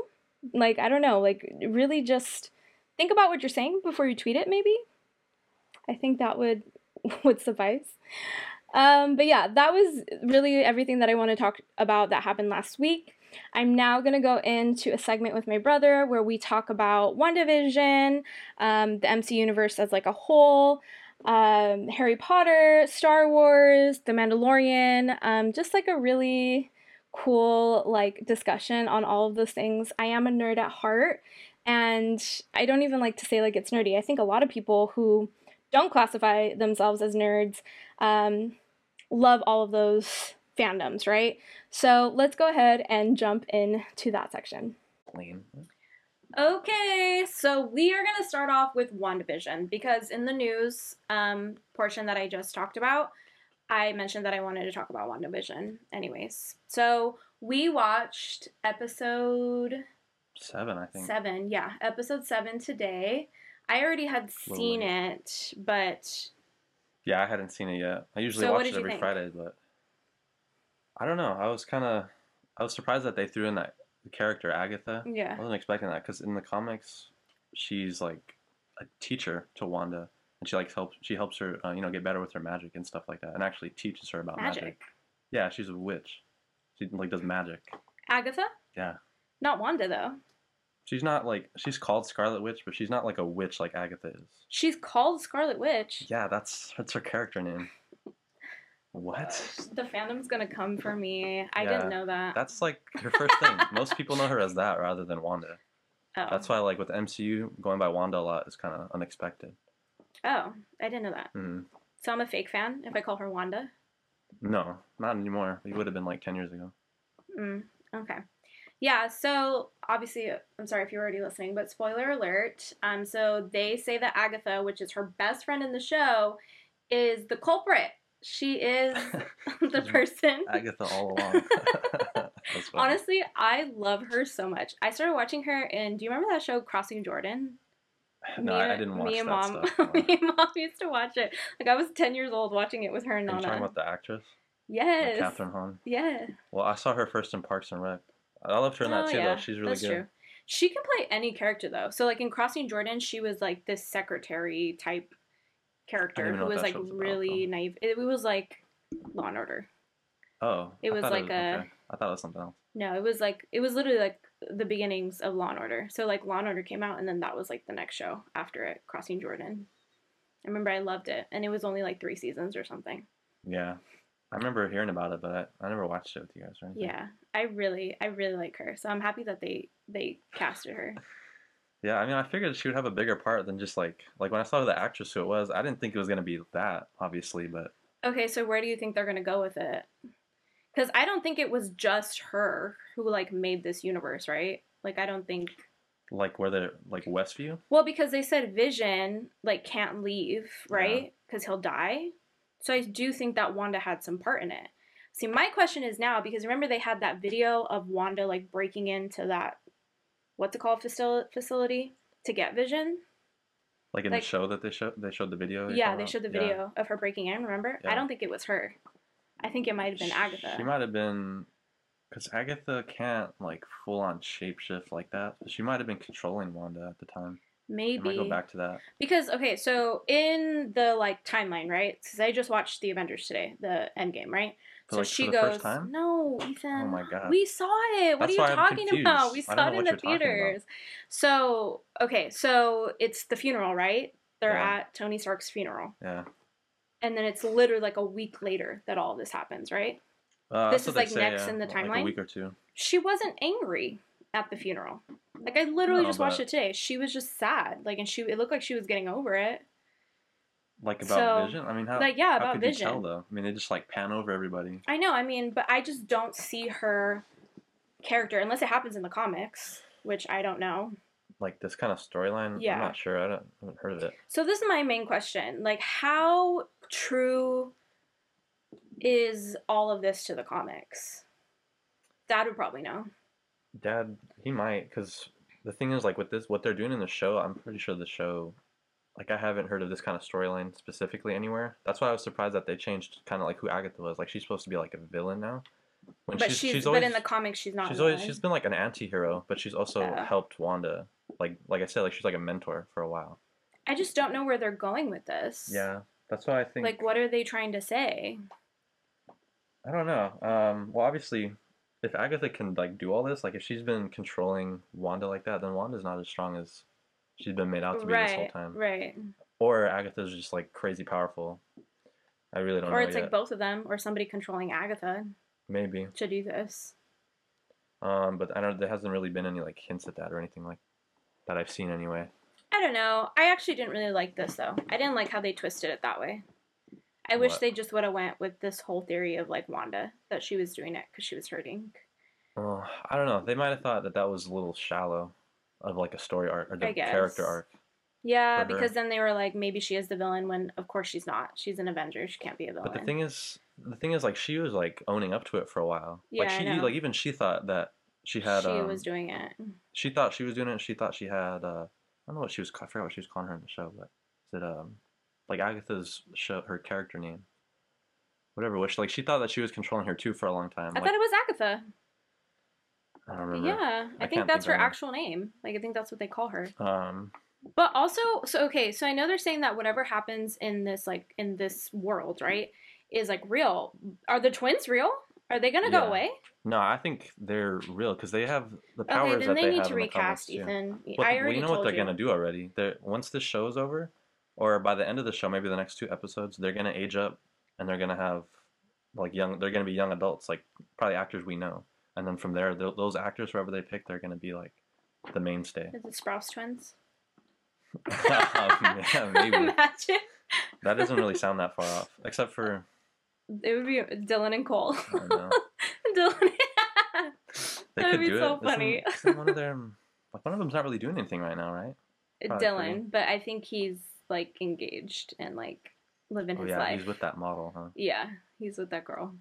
Like I don't know, like really just think about what you're saying before you tweet it maybe. I think that would would suffice. Um, but yeah, that was really everything that I want to talk about that happened last week. I'm now going to go into a segment with my brother where we talk about WandaVision, um, the MC universe as like a whole, um, Harry Potter, Star Wars, The Mandalorian, um, just like a really cool like discussion on all of those things. I am a nerd at heart, and I don't even like to say like it's nerdy. I think a lot of people who don't classify themselves as nerds um, love all of those fandoms, right? So let's go ahead and jump into that section. Lame. Okay, so we are going to start off with WandaVision because in the news um, portion that I just talked about, I mentioned that I wanted to talk about WandaVision. Anyways, so we watched episode seven, I think. Seven, yeah, episode seven today. I already had seen it, but yeah, I hadn't seen it yet. I usually so watch it every Friday, but I don't know. I was kind of I was surprised that they threw in that character Agatha. Yeah, I wasn't expecting that because in the comics, she's like a teacher to Wanda, and she like helps she helps her uh, you know get better with her magic and stuff like that, and actually teaches her about magic. magic. Yeah, she's a witch. She like does magic. Agatha. Yeah. Not Wanda though. She's not like she's called Scarlet Witch, but she's not like a witch like Agatha is. She's called Scarlet Witch. Yeah, that's that's her character name. What? The fandom's gonna come for me. I Yeah, didn't know that. That's like her first thing. Most people know her as that rather than Wanda. oh. That's why like with MCU going by Wanda a lot is kind of unexpected. Oh, I didn't know that. hmm So I'm a fake fan if I call her Wanda. No, not anymore. You would have been like ten years ago. Mm, okay. Yeah, so obviously, I'm sorry if you're already listening, but spoiler alert. Um, so they say that Agatha, which is her best friend in the show, is the culprit. She is the person. Agatha all along. Honestly, I love her so much. I started watching her in. Do you remember that show Crossing Jordan? no, me I, didn't watch me that and mom, stuff. me and mom used to watch it. Like I was ten years old watching it with her and Are you talking Nana. about the actress, like yes. Kathryn Hahn? Yeah. Well, I saw her first in Parks and Rec. I loved her in that Oh, too, yeah, though. She's really that's good. True. She can play any character though. So like in Crossing Jordan, she was like this secretary type character who was like show's about, really naive. It, it was like Law and Order. Oh, It was like a- okay. I thought it was something else. No, it was like it was literally like the beginnings of Law and Order. So like Law and Order came out, and then that was like the next show after it, Crossing Jordan. I remember I loved it, and it was only like three seasons or something. Yeah, I remember hearing about it, but I, I never watched it with you guys or anything. Yeah, I really, I really like her. So I'm happy that they they casted her. Yeah, I mean, I figured she would have a bigger part than just like like when I saw the actress who it was. I didn't think it was gonna be that, obviously, but Okay, so where do you think they're gonna go with it? Because I don't think it was just her who like made this universe, right? Like I don't think. like where they're like Westview. Well, because they said Vision like can't leave, right? Because he'll die. So I do think that Wanda had some part in it. See, my question is now because remember they had that video of Wanda like breaking into that what's it called facil- facility to get Vision. Like in Like- the show that they showed, they showed the video. Yeah, they showed the Yeah. video of her breaking in. Remember? I don't think it was her. I think it might have been Agatha. She might have been, because Agatha can't like full on shapeshift like that. She might have been controlling Wanda at the time. Maybe. I might go back to that. because okay, so in the like timeline, right? Because I just watched the Avengers today, the Endgame, right? So like, she for the goes, first time? "No, Ethan. Oh my God. We saw it. What That's are you talking about? We saw it in the you're talking about. theaters." So okay, so it's the funeral, right? They're Yeah. at Tony Stark's funeral, Yeah. and then it's literally like a week later that all this happens, right? Uh, This is, like, say, next yeah, in the Like a week or two. She wasn't angry at the funeral. Like I literally No, just watched it today. She was just sad. Like and she it looked like she was getting over it. Like about So, Vision. I mean, how like, yeah, how about could Vision. you tell though? I mean, they just like pan over everybody. I know, I mean, but I just don't see her character unless it happens in the comics, which I don't know. Like this kind of storyline. Yeah. I'm not sure. I, don't, I haven't heard of it. So this is my main question. Like how true is all of this to the comics? Dad would probably know. Dad, he might, because the thing is, like with this, what they're doing in the show, I'm pretty sure the show, like I haven't heard of this kind of storyline specifically anywhere. That's why I was surprised that they changed kind of like who Agatha was. Like she's supposed to be like a villain now. When But she's, always, but in the comics she's not. she's always she's been like an anti-hero, but she's also Yeah. helped Wanda. Like like I said, like she's like a mentor for a while. I just don't know where they're going with this. Yeah, that's why I think. Like what are they trying to say? I don't know. Um, well, obviously, if Agatha can like do all this, like if she's been controlling Wanda like that, then Wanda's not as strong as she's been made out to be this whole time. right. Or Agatha's just like crazy powerful. I really don't Or know Or it's yet. like both of them, or somebody controlling Agatha Maybe. to do this. Um, but I don't. There hasn't really been any like hints at that or anything like that I've seen anyway. I don't know. I actually didn't really like this though. I didn't like how they twisted it that way. I wish they just would have went with this whole theory of like Wanda that she was doing it because she was hurting. Oh, I don't know. They might have thought that that was a little shallow, of like a story arc or I the character arc. Yeah, because then they were like, maybe she is the villain when of course she's not. She's an Avenger. She can't be a villain. But the thing is, the thing is, like she was like owning up to it for a while. Yeah, like I she, know. like even she thought that she had. she um, was doing it. she thought she was doing it. She thought she had. Uh, I don't know what she was. I forgot what she was calling her in the show, but is it um, like Agatha's show, her character name, whatever. Which like she thought that she was controlling her too for a long time. I like, thought it was Agatha. I don't remember. Yeah, I, I think that's her actual name. Like I think that's what they call her. Um, But also, so okay, so I know they're saying that whatever happens in this like in this world, right, is like real. Are the twins real? Are they gonna go Yeah. away? No, I think they're real because they have the powers Okay, then that they they need have to the comics, recast too. Ethan. Well, I we already know told what they're you. gonna do already. They're once this is over, or by the end of the show, maybe the next two episodes, they're gonna age up and they're gonna have like young. They're gonna be young adults, like probably actors we know. And then from there, th- those actors, whoever they pick, they're gonna be like the mainstay. Is it Sprouse twins? yeah, maybe Imagine. that doesn't really sound that far off, except for It would be Dylan and Cole. I know. Dylan. They That'd could be so it. funny. Isn't, isn't one of them like one of them's not really doing anything right now, right? Uh, Probably Dylan, pretty. but I think he's like engaged and like living Oh his yeah, life. he's with that model, huh? Yeah, he's with that girl.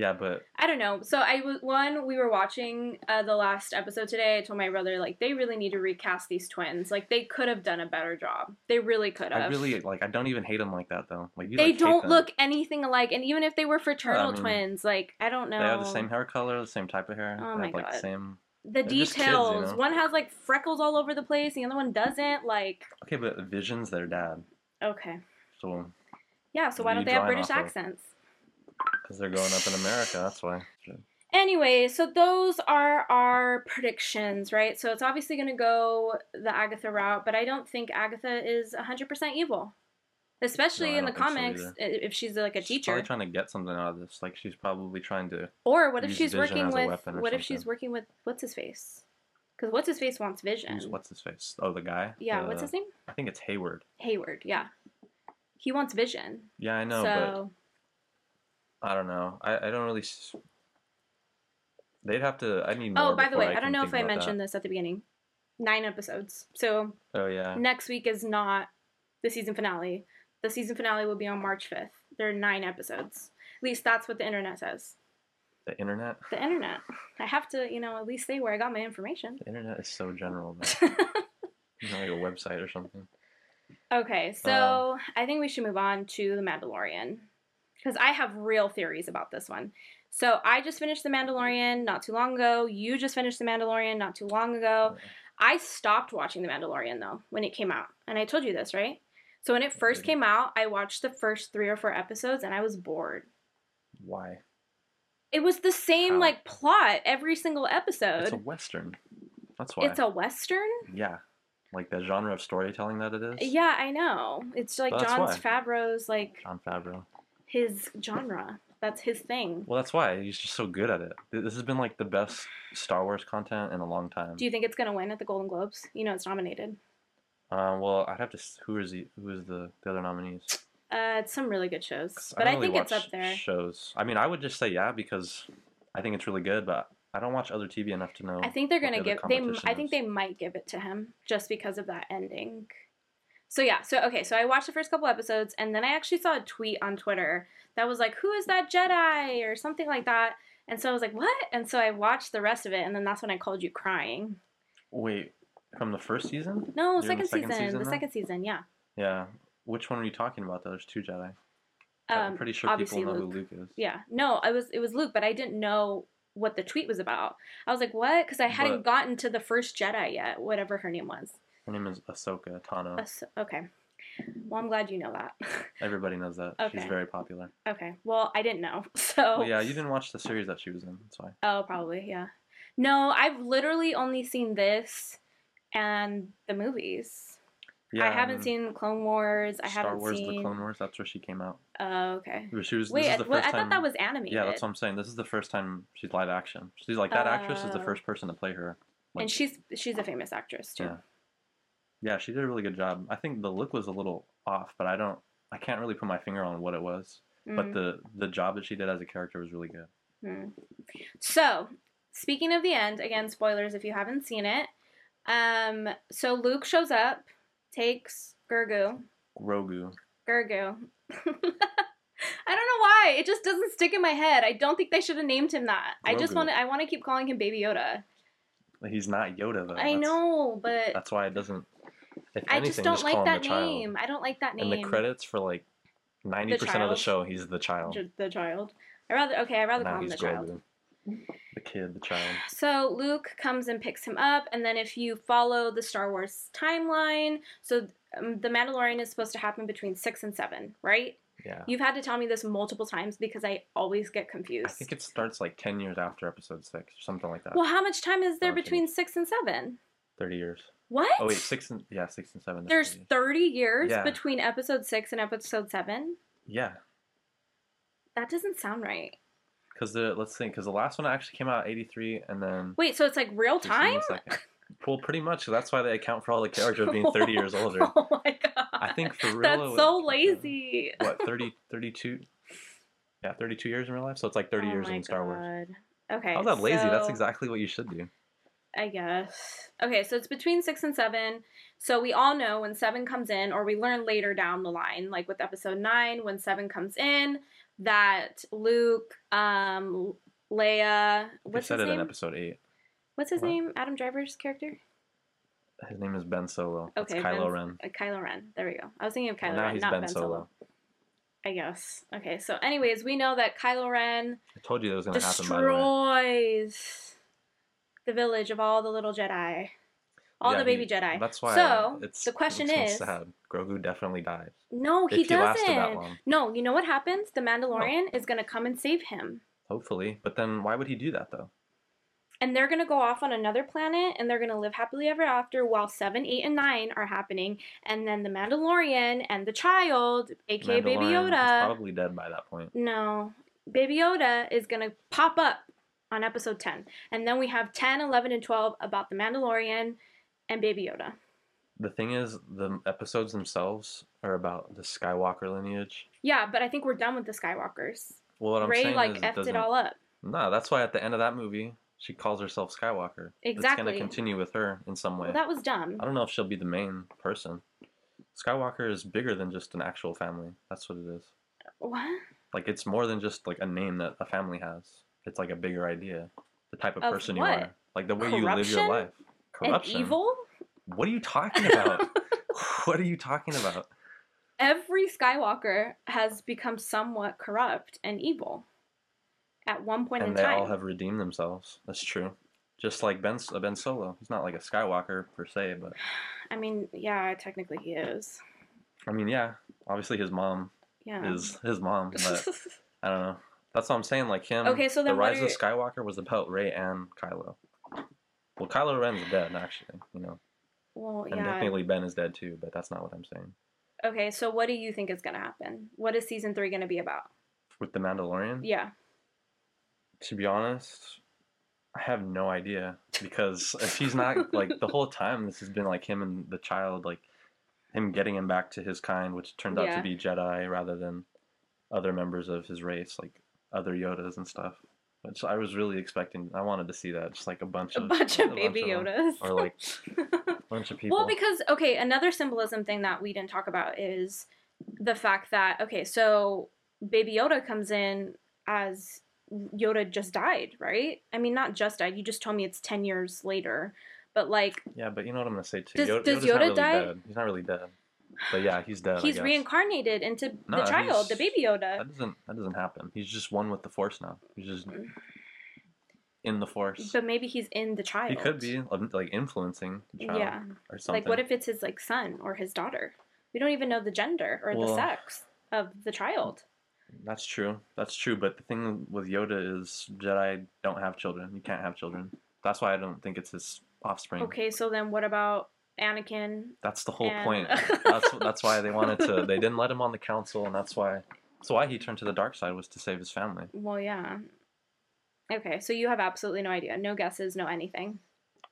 Yeah, but I don't know. So I was one. We were watching uh, the last episode today. I told my brother like they really need to recast these twins. Like they could have done a better job. They really could have. I really like. I don't even hate them like that though. Like you, They like, don't look anything alike, and even if they were fraternal mean, twins, like I don't know. They have the same hair color, the same type of hair. Oh they my have, like, God. The same. the they're just kids, you details. know? One has like freckles all over the place. The other one doesn't. Like Okay, but Vision's their dad, okay, so yeah. So why don't they have British accents? Because they're growing up in America, that's why. Anyway, so those are our predictions, right? So it's obviously going to go the Agatha route, but I don't think Agatha is 100% evil. Especially No, in the don't so comics, if she's like a She's teacher. probably trying to get something out of this. Like she's probably trying to. Or what if she's working with what if she's working with what's his face? Because what's his face wants Vision. Use, what's his face? Oh, the guy. yeah, The- what's his name? I think it's Hayward. Hayward. Yeah, he wants Vision. Yeah, I know, so but I don't know. I, I don't really. s- They'd have to. I need oh, by the way, I, can don't know if I mentioned this at the beginning. Nine episodes. So Oh yeah. next week is not the season finale. The season finale will be on March 5th. There are nine episodes. At least that's what the internet says. The internet. The internet. I have to, you know, at least say where I got my information. The internet is so general, man. you know, like a website or something. okay, so uh, I think we should move on to The Mandalorian. Because I have real theories about this one. So I just finished The Mandalorian not too long ago. You just finished The Mandalorian not too long ago. I stopped watching The Mandalorian though when it came out. And I told you this, right? So when it first came out, I watched the first three or four episodes and I was bored. Why? It was the same How? like plot every single episode. It's a western. That's why. It's a western? yeah, like the genre of storytelling that it is. Yeah, I know. It's like That's Jon why. Favreau's like Jon Favreau. His genre. That's his thing. Well, that's why he's just so good at it. This has been like the best Star Wars content in a long time. Do you think it's gonna win at the Golden Globes? You know it's nominated. Uh, well, I'd have to. Who is the who is the the other nominees? Uh, it's some really good shows, but I, don't really think it's up there. Shows. I mean, I would just say yeah because I think it's really good, but I don't watch other TV enough to know. I think they're gonna the give they. I think they might give it to him just because of that ending. So yeah, so okay, so I watched the first couple episodes, and then I actually saw a tweet on Twitter that was like, "Who is that Jedi?" or something like that. And so I was like, "What?" And so I watched the rest of it, and then that's when I called you crying. Wait, from the first season? No, second, second season, season the now? second season, yeah. Yeah. Which one are you talking about? though? There's two Jedi. I'm Um, pretty sure people know Luke. who Luke is. Yeah, no, I was it was Luke, but I didn't know what the tweet was about. I was like, "What?" Because I hadn't But- gotten to the first Jedi yet, whatever her name was. Her name is Ahsoka Tano. Us- okay. Well, I'm glad you know that. Everybody knows that. Okay. She's very popular. okay. Well, I didn't know. So. Well, yeah, you didn't watch the series that she was in. That's why. Oh, probably, yeah. No, I've literally only seen this and the movies. Yeah. I haven't seen Clone Wars. I Star haven't seen. Star Wars. The Clone Wars. That's where she came out. Oh, okay. She was. Wait, this I, is the well, first I thought that was animated. Yeah, that's what I'm saying. This is the first time she's live action. She's like that actress is the Oh. first person to play her. Like, and she's she's a famous actress too. Yeah. Yeah, she did a really good job. I think the look was a little off, but I don't. I can't really put my finger on what it was. But Mm, the the job that she did as a character was really good. mm. So, speaking of the end, again, spoilers if you haven't seen it. Um, so Luke shows up, takes Gurgu, Grogu. Gurgu. I don't know why. It just doesn't stick in my head. I don't think they should have named him that. I just want to. I want to keep calling him Baby Yoda. He's not Yoda though. I That's- know, but That's why it doesn't. If I anything, just don't call like that name. I don't like that name. In the credits for like ninety percent of the show, he's the child. The child. I rather okay. I rather now call him the child. The kid, the child. So Luke comes and picks him up, and then if you follow the Star Wars timeline, so um, the Mandalorian is supposed to happen between six and seven, right? Yeah. You've had to tell me this multiple times because I always get confused. I think it starts like 10 years after episode 6 or something like that. well, how much time is there between six and seven? 30 years. What? Oh, wait, 6 and yeah, 6 and 7. There's 30. 30 years Yeah. between episode six and episode seven? Yeah. That doesn't sound right. Cuz the let's think cuz the last one actually came out 83 and then Wait, so it's like real time? Well, pretty much. That's why they account for all the characters being 30 years older. Oh my god. I think for real That's so was, uh, lazy. What, 30 32 Yeah, 32 years in real life. So it's like 30 Oh years in Star Wars. God. Okay. How's that lazy? That's exactly what you should do. I guess. Okay, so it's between six and seven. So we all know when seven comes in, or we learn later down the line, like with episode nine, when seven comes in, that Luke, um, Leia, They what's said his it in episode 8. What's his What? name? Adam Driver's character? His name is Ben Solo. That's Okay, Kylo Ben's- Ren. Uh, Kylo Ren. There we go. I was thinking of Well, Kylo now Ren, he's not Ben Ben, Solo. Solo. I guess. Okay, so anyways, we know that Kylo Ren I told you that was going to happen, by the way. destroys the village of all the little Jedi. All Yeah, the baby he- Jedi. That's why So, it's, the question it makes me is- sad. Grogu definitely dies. No, he if he lasted that doesn't. long. No, you know what happens? The Mandalorian is going to come and save him. Hopefully. But then why would he do that, though? And they're going to go off on another planet and they're going to live happily ever after while 7, 8, and 9 are happening. And then the Mandalorian and the child, aka Baby is Yoda. probably dead by that point. No. Baby Yoda is going to pop up on episode 10. And then we have 10, 11, and 12 about the Mandalorian and Baby Yoda. The thing is, the episodes themselves are about the Skywalker lineage. Yeah, but I think we're done with the Skywalkers. Well, what I'm Rey saying like is, it effed doesn't. it all up. No, that's why at the end of that movie, she calls herself Skywalker. It's going Exactly. to continue with her in some way. Well, that was dumb. I don't know if she'll be the main person. Skywalker is bigger than just an actual family. That's what it is. What? Like it's more than just like a name that a family has. It's like a bigger idea. The type of, Of person what? you are. Like the way you live your life. Corruption. And evil? What are you talking about? what are you talking about? Every Skywalker has become somewhat corrupt and evil at one point and in time. And they all have redeemed themselves. That's true. Just like Ben uh, Ben Solo. He's not like a Skywalker per se, but I mean, yeah, technically he is. I mean, yeah. Obviously, his mom Yeah. is his mom, but I don't know. That's what I'm saying. Like him. Okay, so then the Rise are- of Skywalker was about Rey and Kylo. Well, Kylo Ren's dead, actually. You know, well, and yeah. technically Ben is dead too, but that's not what I'm saying. Okay, so what do you think is going to happen? What is season three going to be about? With the Mandalorian, Yeah. to be honest, I have no idea because if he's not like the whole time, this has been like him and the child, like him getting him back to his kind, which turned out Yeah. to be Jedi rather than other members of his race, like other Yodas and stuff. Which I was really expecting. I wanted to see that, just like a bunch A of bunch of baby them. Yodas. or like a bunch of people. Well, because okay, another symbolism thing that we didn't talk about is the fact that okay, so Baby Yoda comes in as Yoda just died, right? I mean, not just died. You just told me it's ten years later, but like yeah, but you know what I'm gonna say too. Does- Yoda, does Yoda really die? Dead. He's not really dead. But yeah, he's dead. He's reincarnated into No, the child, the baby Yoda. That doesn't that doesn't happen. He's just one with the Force now. He's just in the Force. But maybe he's in the child. He could be um, like influencing the child Yeah. or something. Like, what if it's his like son or his daughter? We don't even know the gender or the sex of the child. That's true. That's true. But the thing with Yoda is Jedi don't have children. You can't have children. That's why I don't think it's his offspring. Okay, so then what about Anakin? That's the whole And- point. That's that's why they wanted to. They didn't let him on the council, and that's why. That's why he turned to the dark side was to save his family. Well, yeah. Okay, so you have absolutely no idea. No guesses, no anything.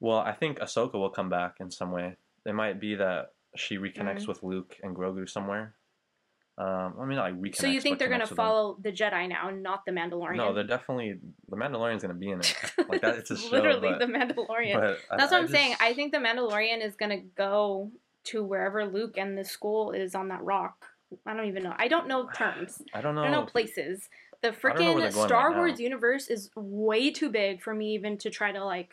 Well, I think Ahsoka will come back in some way. It might be that she reconnects Mm. with Luke and Grogu somewhere. Um, I mean, like reconnects. So you think they're going to them. follow the Jedi now, not the Mandalorian? No, they're definitely the Mandalorian's going to be in it. Like that, it's a show. literally but, the Mandalorian. but I- That's what I I'm saying. I think the Mandalorian is going to go to wherever Luke and the school is on that rock. I don't even know. I don't know terms. I don't know. I don't know places. The don't know where freaking Star right. Wars universe is way too big for me even to try to like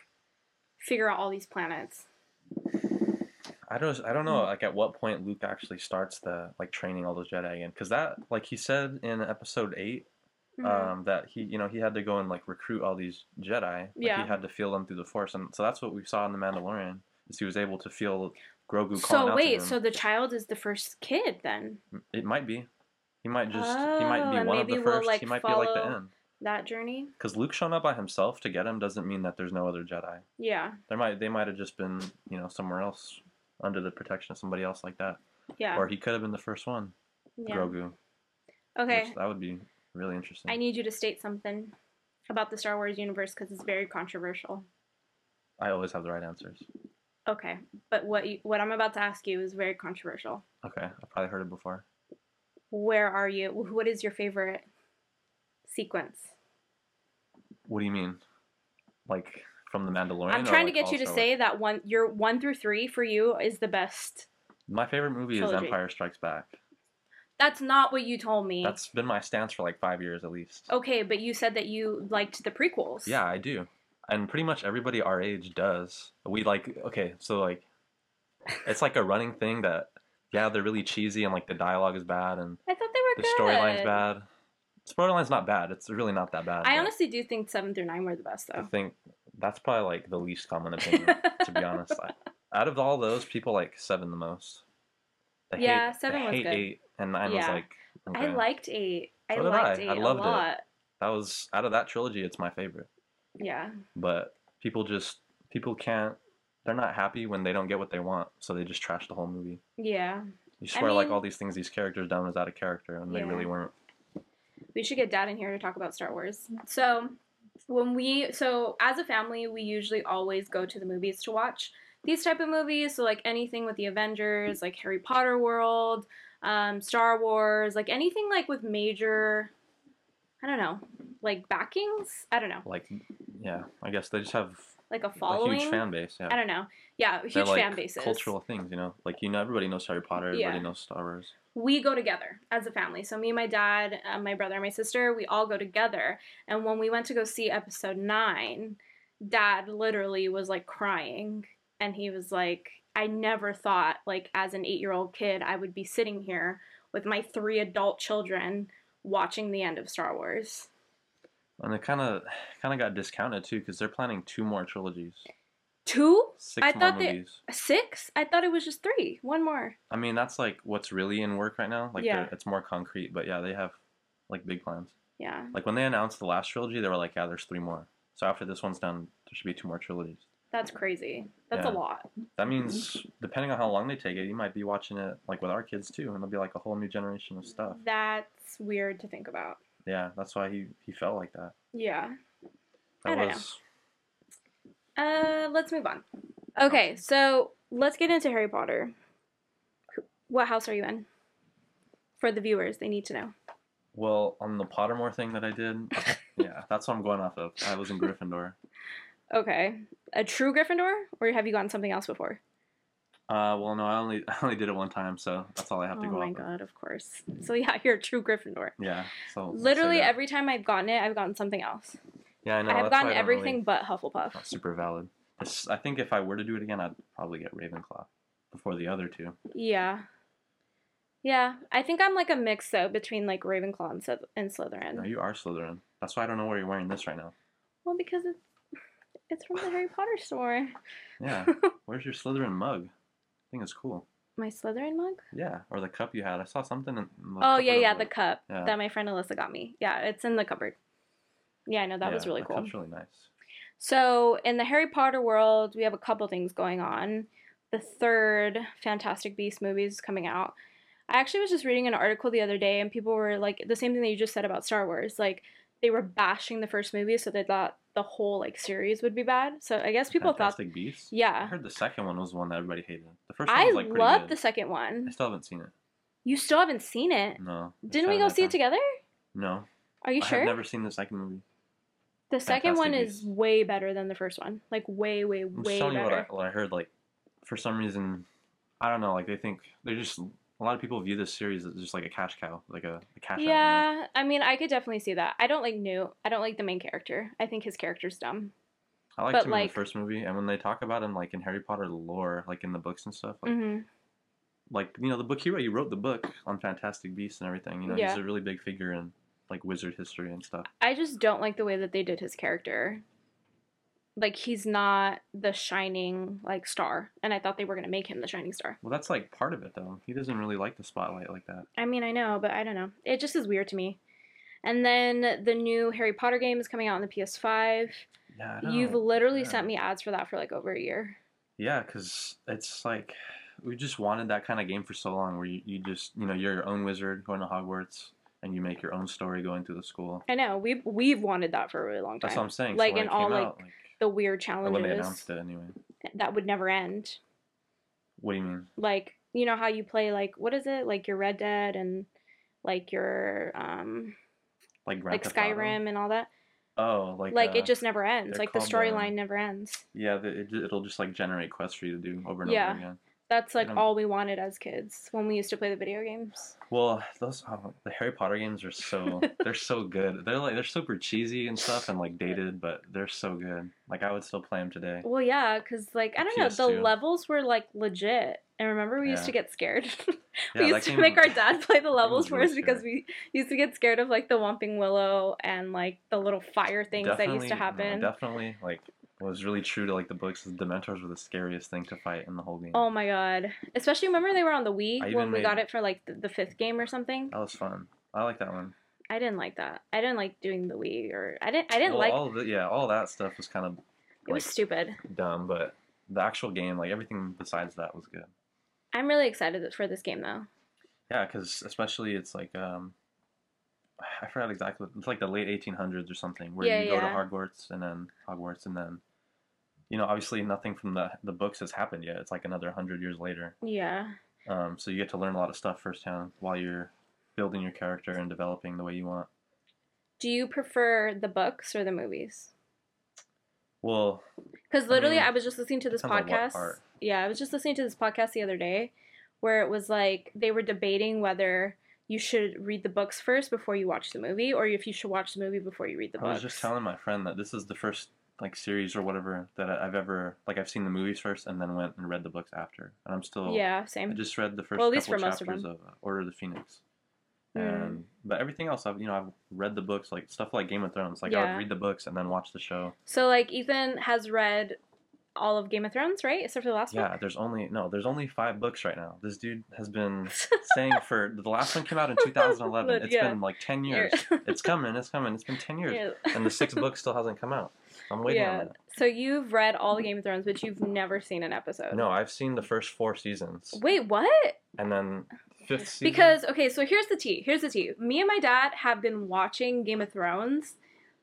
figure out all these planets. I don't. I don't know. Like at what point Luke actually starts the like training all those Jedi again? Because that, like he said in Episode Eight, Mhm. um, that he, you know, he had to go and like recruit all these Jedi. Like, Yeah. He had to feel them through the Force, and so that's what we saw in the Mandalorian. Is he was able to feel Grogu calling so out wait, to him. so the child is the first kid then? It might be. He might just he might Oh, be one of the we'll, 1st like, he might be like the end. That journey. Because Luke showing up by himself to get him doesn't mean that there's no other Jedi. Yeah. There might they might have just been you know somewhere else under the protection of somebody else like that, Yeah. or he could have been the first one, yeah. Grogu. Okay. That would be really interesting. I need you to state something about the Star Wars universe because it's very controversial. I always have the right answers. Okay, but what you, what I'm about to ask you is very controversial. Okay, I've probably heard it before. Where are you? What is your favorite sequence? What do you mean? Like from the Mandalorian? I'm trying to get you to say that one your one through three for you is the best. My favorite movie Trilogy. is Empire Strikes Back. That's not what you told me. That's been my stance for like five years at least. okay, but you said that you liked the prequels. Yeah, I do. And pretty much everybody our age does. We like okay, so like it's like a running thing that yeah, they're really cheesy and like the dialogue is bad and I thought they were the good. storyline's bad. The storyline's not bad. It's really not that bad. I honestly do think seven through nine were the best though. I think that's probably like the least common opinion, to be honest. I, out of all those, people like seven the most. They Yeah, hate, seven was hate good. eight, and nine was Yeah. like. I liked eight. I So liked I. eight I loved a it. lot. that was out of that trilogy. It's my favorite. Yeah. but people just people can't they're not happy when they don't get what they want so they just trash the whole movie Yeah. you I swear like all these things these characters done was out of character and they really weren't We should get dad in here to talk about Star Wars. So, when we so as a family, we usually always go to the movies to watch these type of movies. So like anything with the Avengers, like Harry Potter World, um, Star Wars, like anything like with major, I don't know, like backings. I don't know, like yeah i guess they just have like a a huge fan base yeah I don't know. Yeah, huge They're, like, fan bases. cultural things you know like you know everybody knows harry potter everybody Yeah. knows star wars we go together as a family. So me, my dad, uh, my brother, and my sister, we all go together. And when we went to go see episode nine, dad literally was like crying, and he was like, "I never thought, like, as an eight-year-old kid, I would be sitting here with my three adult children watching the end of Star Wars." and it kind of kind of got discounted too because they're planning two more trilogies Two, six I more thought they- movies six. I thought it was just three. One more. i mean that's like what's really in work right now like Yeah. it's more concrete but yeah they have like big plans Yeah, Like when they announced the last trilogy, they were like, "Yeah, there's three more." So after this one's done, there should be two more trilogies. that's crazy. That's a lot. That means, depending on how long they take it, you might be watching it like with our kids too, and it'll be like a whole new generation of stuff. That's weird to think about. Yeah, that's why he he felt like that. Yeah. I That don't know. Was Uh, let's move on. Okay, so let's get into Harry Potter. What house are you in? For the viewers, they need to know. well on the Pottermore thing that I did. yeah, that's what I'm going off of. I was in Gryffindor. Okay, a true Gryffindor, or have you gotten something else before? Uh, well, no, I only I only did it one time, so that's all I have to oh go my off of. god, of course. So yeah, you're a true Gryffindor. Yeah, so Literally every time I've gotten it, I've gotten something else. Yeah, I know. I have gotten why I don't everything Really, but Hufflepuff. not super valid. It's, I think if I were to do it again, I'd probably get Ravenclaw before the other two. Yeah. Yeah, I think I'm like a mix though between like Ravenclaw and, Slyth- and Slytherin. No, you are Slytherin. That's why I don't know where you're wearing this right now. Well, because it's it's from the Harry Potter store. Yeah. Where's your Slytherin mug? I think it's cool. My Slytherin mug? Yeah, or the cup you had. I saw something. In the Oh yeah, yeah, the cup Yeah. that my friend Alyssa got me. Yeah, it's in the cupboard. Yeah, I know that was really cool. That's really nice. So in the Harry Potter world, we have a couple things going on. The third Fantastic Beast movie is coming out. I actually was just reading an article the other day, and people were like the same thing that you just said about Star Wars. Like they were bashing the first movie, so they thought the whole like series would be bad. So I guess people Fantastic Beasts. thought, I yeah. heard the second one was the one that everybody hated. The first one I was like love the second one. I still haven't seen it. You still haven't seen it. No. Didn't we go see it together? No. Are you sure? I've never seen the second movie. The second one is way better than the first one. Like way, way, I'm way just you what I, what I heard. Like, for some reason, I don't know. Like they think they're just. A lot of people view this series as just like a cash cow, like a, a cash out. you know? Yeah, I mean, I could definitely see that. I don't like Newt. I don't like the main character. I think his character's dumb. I liked But, him in the first movie, and when they talk about him, like in Harry Potter lore, like in the books and stuff, like, hmm like you know the book he wrote, he wrote the book on Fantastic Beasts and everything. You know, Yeah. he's a really big figure in like wizard history and stuff. I just don't like the way that they did his character. like he's not the shining like star, and I thought they were gonna make him the shining star. Well, that's like part of it though. He doesn't really like the spotlight like that. I mean, I know, but I don't know. It just is weird to me. And then the new Harry Potter game is coming out on the PS5. Yeah, You've literally yeah. sent me ads for that for like over a year. Yeah, because it's like we just wanted that kind of game for so long, where you, you just you know you're your own wizard going to Hogwarts, and you make your own story going through the school. I know we've we've wanted that for a really long time. That's what I'm saying. Like so in all came like like the weird or when they challenges announced it anyway. that would never end. What do you mean? Like you know how you play like what is it like your Red Dead and like your um Like Grand like Theft Auto? Skyrim and all that. Oh, like Like, uh, it just never ends. Like the storyline never ends. yeah, the, it, it'll just like generate quests for you to do over and Yeah. over again. That's like Um, all we wanted as kids when we used to play the video games. Well, those oh, the Harry Potter games are so they're so good. They're like they're super cheesy and stuff and like dated, but they're so good. Like I would still play them today. Well, yeah, because like I don't know, the levels were like legit. And remember, we used to get scared. We that used to game- make our dad play the levels for us because we used to get scared of like the Whomping Willow and like the little fire things that used to no, happen. definitely, like was really true to like the books. The Dementors were the scariest thing to fight in the whole game. Oh my god! Especially remember they were on the Wii when we got it for like the, the fifth game or something. That was fun. I like that one. I didn't like that. I didn't like doing the Wii or I didn't. I didn't well, like. all the, yeah, all that stuff was kind of it was stupid. dumb, but the actual game, like everything besides that, was good. I'm really excited for this game though. Yeah, because especially it's like um, I forgot exactly. It's like the late 1800s or something, where Yeah, you go to. Hogwarts and then Hogwarts and then, you know, obviously nothing from the the books has happened yet. It's like another hundred years later. Yeah. Um, so you get to learn a lot of stuff firsthand while you're building your character and developing the way you want. Do you prefer the books or the movies? Well, Because I literally, mean, I was just listening to this depends on what podcast. Yeah, I was just listening to this podcast the other day where it was like they were debating whether you should read the books first before you watch the movie or if you should watch the movie before you read the I books. was just telling my friend that this is the first like series or whatever that I've ever like I've seen the movies first and then went and read the books after, and I'm still Yeah, same. I just read the first Well, at least for most of chapters of, uh, Order of the Phoenix. Mm. And but everything else I've you know I've read the books like stuff like Game of Thrones like I would read the books and then watch the show. So, like, Ethan has read all of Game of Thrones, right? Except for the last Yeah, book? there's only no there's only five books right now. This dude has been saying for the last one came out in 2011. But, It's yeah. been like 10 years. It's coming. It's coming. It's been 10 years, Yeah. and the sixth book still hasn't come out. I'm waiting yeah. on that. So, you've read all the Game of Thrones, but you've never seen an episode. No, I've seen the first four seasons, Wait, what? and then fifth season. Because okay, so here's the tea. Here's the tea. Me and my dad have been watching Game of Thrones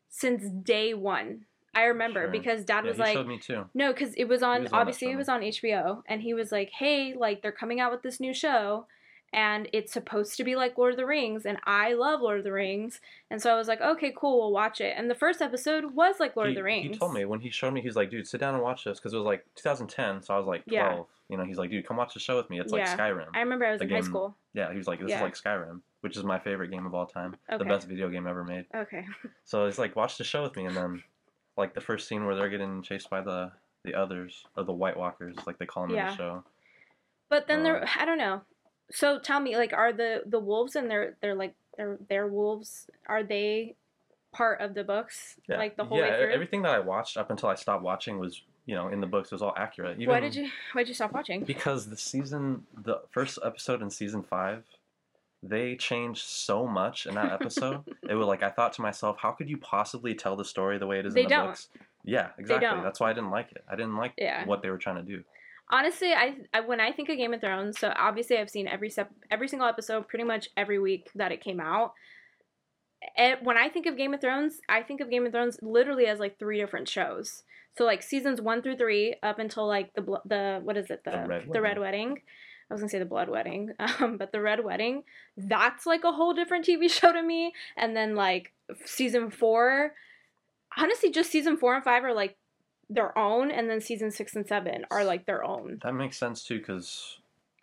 since day one. I remember Sure. because dad yeah, was like, showed me too. no, because it was on. was on obviously, it was on HBO, and he was like, hey, like they're coming out with this new show. And it's supposed to be like Lord of the Rings, and I love Lord of the Rings, and so I was like, okay, cool, we'll watch it. And the first episode was like Lord he, of the Rings. He told me when he showed me, he's like, dude, sit down and watch this because it was like 2010, so I was like 12. Yeah. You know, he's like, dude, come watch the show with me. It's like Yeah. Skyrim. I remember I was The in high school. Yeah, he was like, this Yeah. is like Skyrim, which is my favorite game of all time. The best video game ever made. Okay. So he's like, watch the show with me, and then like the first scene where they're getting chased by the the others or the White Walkers, like they call them in the show. But then there, Um, I don't know. So tell me, like, are the the wolves and they're they're like they're they're wolves? Are they part of the books? Yeah, Like the whole yeah. way through. Everything that I watched up until I stopped watching was, you know, in the books was all accurate. Even Why did you Why did you stop watching? Because the season, the first episode in season five, they changed so much in that episode. it was like I thought to myself, how could you possibly tell the story the way it is They in the don't. books? Yeah, exactly. That's why I didn't like it. I didn't like Yeah. what they were trying to do. Honestly, I, I when I think of Game of Thrones, so obviously I've seen every step, every single episode, pretty much every week that it came out. Eh, when I think of Game of Thrones, I think of Game of Thrones literally as like three different shows. So like seasons one through three, up until like the the what is it the The Red the red Wedding. wedding. I was gonna say the blood wedding, um, but the red wedding. That's like a whole different TV show to me. And then like season four, honestly, just season four and five are like their own, and then season six and seven are like their own. That makes sense too, because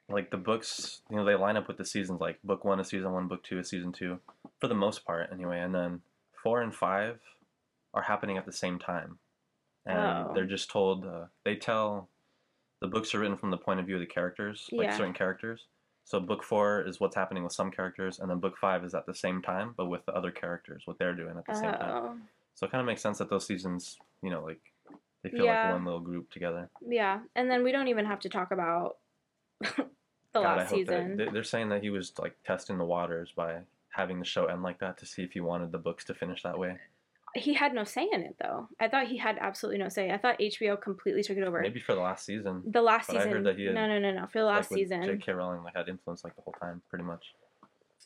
like the books, you know, they line up with the seasons. Like book one is season one, book two is season two, for the most part, anyway. And then four and five are happening at the same time, and Oh. they're just told. Uh, they tell the books are written from the point of view of the characters, like Yeah. certain characters. So book four is what's happening with some characters, and then book five is at the same time, but with the other characters, what they're doing at the same time. Oh, So it kind of makes sense that those seasons, you know, like They feel Yeah. like one little group together. Yeah, and then we don't even have to talk about the God, last season. they- they're saying that he was like testing the waters by having the show end like that to see if he wanted the books to finish that way. He had no say in it though. I thought he had absolutely no say. I thought HBO completely took it over. Maybe for the last season. the last but I heard season. that he had, no, no, no, no. For the last like, season. J.K. Rowling like had influence like the whole time, pretty much.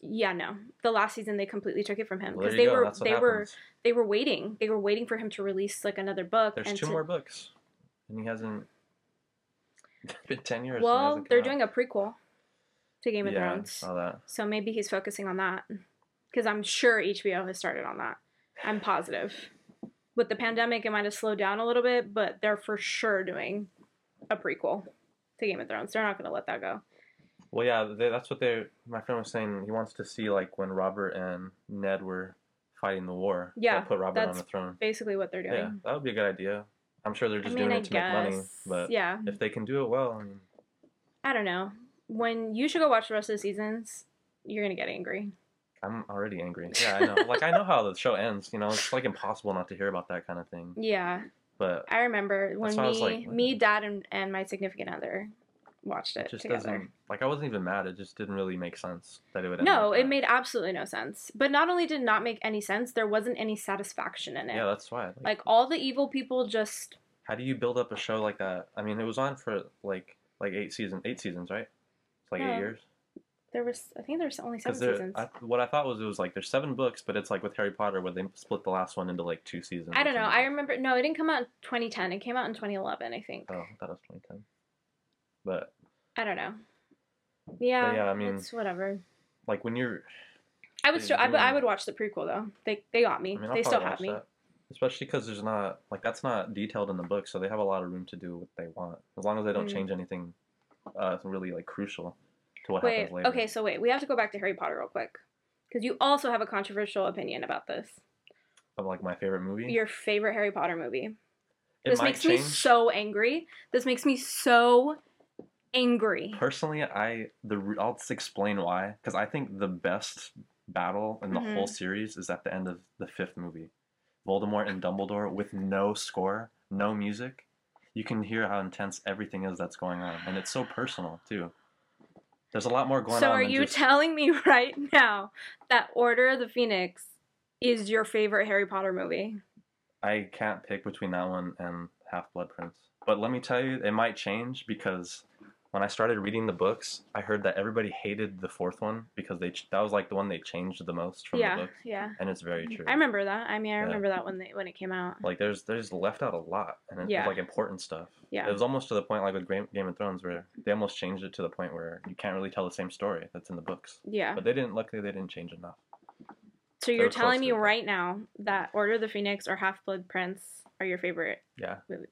Yeah, no. The last season they completely took it from him because you they go. were they were they were waiting. They were waiting for him to release like another book. There's and two to, more books, and he hasn't. It's been ten years. Well, they're doing a prequel to Game of yeah, Thrones, that. so maybe he's focusing on that because I'm sure HBO has started on that. I'm positive. With the pandemic, it might have slowed down a little bit, but they're for sure doing a prequel to Game of Thrones. They're not going to let that go. Well, yeah, they, that's what they. My friend was saying he wants to see like when Robert and Ned were fighting the war. Yeah, put Robert on the throne. Basically, what they're doing. Yeah, that would be a good idea. I'm sure they're I just mean, doing I it to guess. make money, but yeah, if they can do it well, I mean, I don't know. When you should go watch the rest of the seasons, you're gonna get angry. I'm already angry. Yeah, I know. like I know how the show ends. You know, it's like impossible not to hear about that kind of thing. Yeah, But I remember when That's why I was me, like, me, dad, and, and my significant other watched it it just together. doesn't. Like I wasn't even mad. It just didn't really make sense that it would. End No, like it made absolutely no sense. But not only did it not make any sense, there wasn't any satisfaction in it. Yeah, that's why. Like, like all the evil people just how do you build up a show like that? I mean, it was on for like like eight seasons. Eight seasons, right? It's like Yeah. eight years. there was I think there was only seven Because seasons. I, what I thought was it was like there's seven books, but it's like with Harry Potter where they split the last one into like two seasons. I don't know. I remember no, it didn't come out in 2010. It came out in 2011, I think. Oh, that was 2010. But I don't know. Yeah, yeah, I mean- it's whatever. like when you're, I would still, I, would- I would watch the prequel though. They they got me. I mean, they still have me. that. Especially because there's not like that's not detailed in the book, so they have a lot of room to do what they want as long as they don't Mm. change anything uh, really like crucial to what Wait, happens later. okay, so wait, we have to go back to Harry Potter real quick because you also have a controversial opinion about this. Of like my favorite movie. Your favorite Harry Potter movie. it this makes me so angry. This makes me so angry. Personally, I the I'll explain why because I think the best battle in the Mhm. whole series is at the end of the fifth movie, Voldemort and Dumbledore with no score, no music. You can hear how intense everything is that's going on, and it's so personal too. There's a lot more going So on. So, are you just, telling me right now that Order of the Phoenix is your favorite Harry Potter movie? I can't pick between that one and Half Blood Prince. But let me tell you, it might change because when I started reading the books, I heard that everybody hated the fourth one because they ch- that was like the one they changed the most from yeah, the books, yeah. and it's very true. I remember that. I mean, I Yeah. remember that when they when it came out. like there's there's left out a lot, and it's Yeah. like important stuff. Yeah. It was almost to the point like with Game, Game of Thrones where they almost changed it to the point where you can't really tell the same story that's in the books. Yeah. But they didn't. Luckily, they didn't change enough. So you're telling me right now that Order of the Phoenix or Half Blood Prince are your favorite Yeah. movie?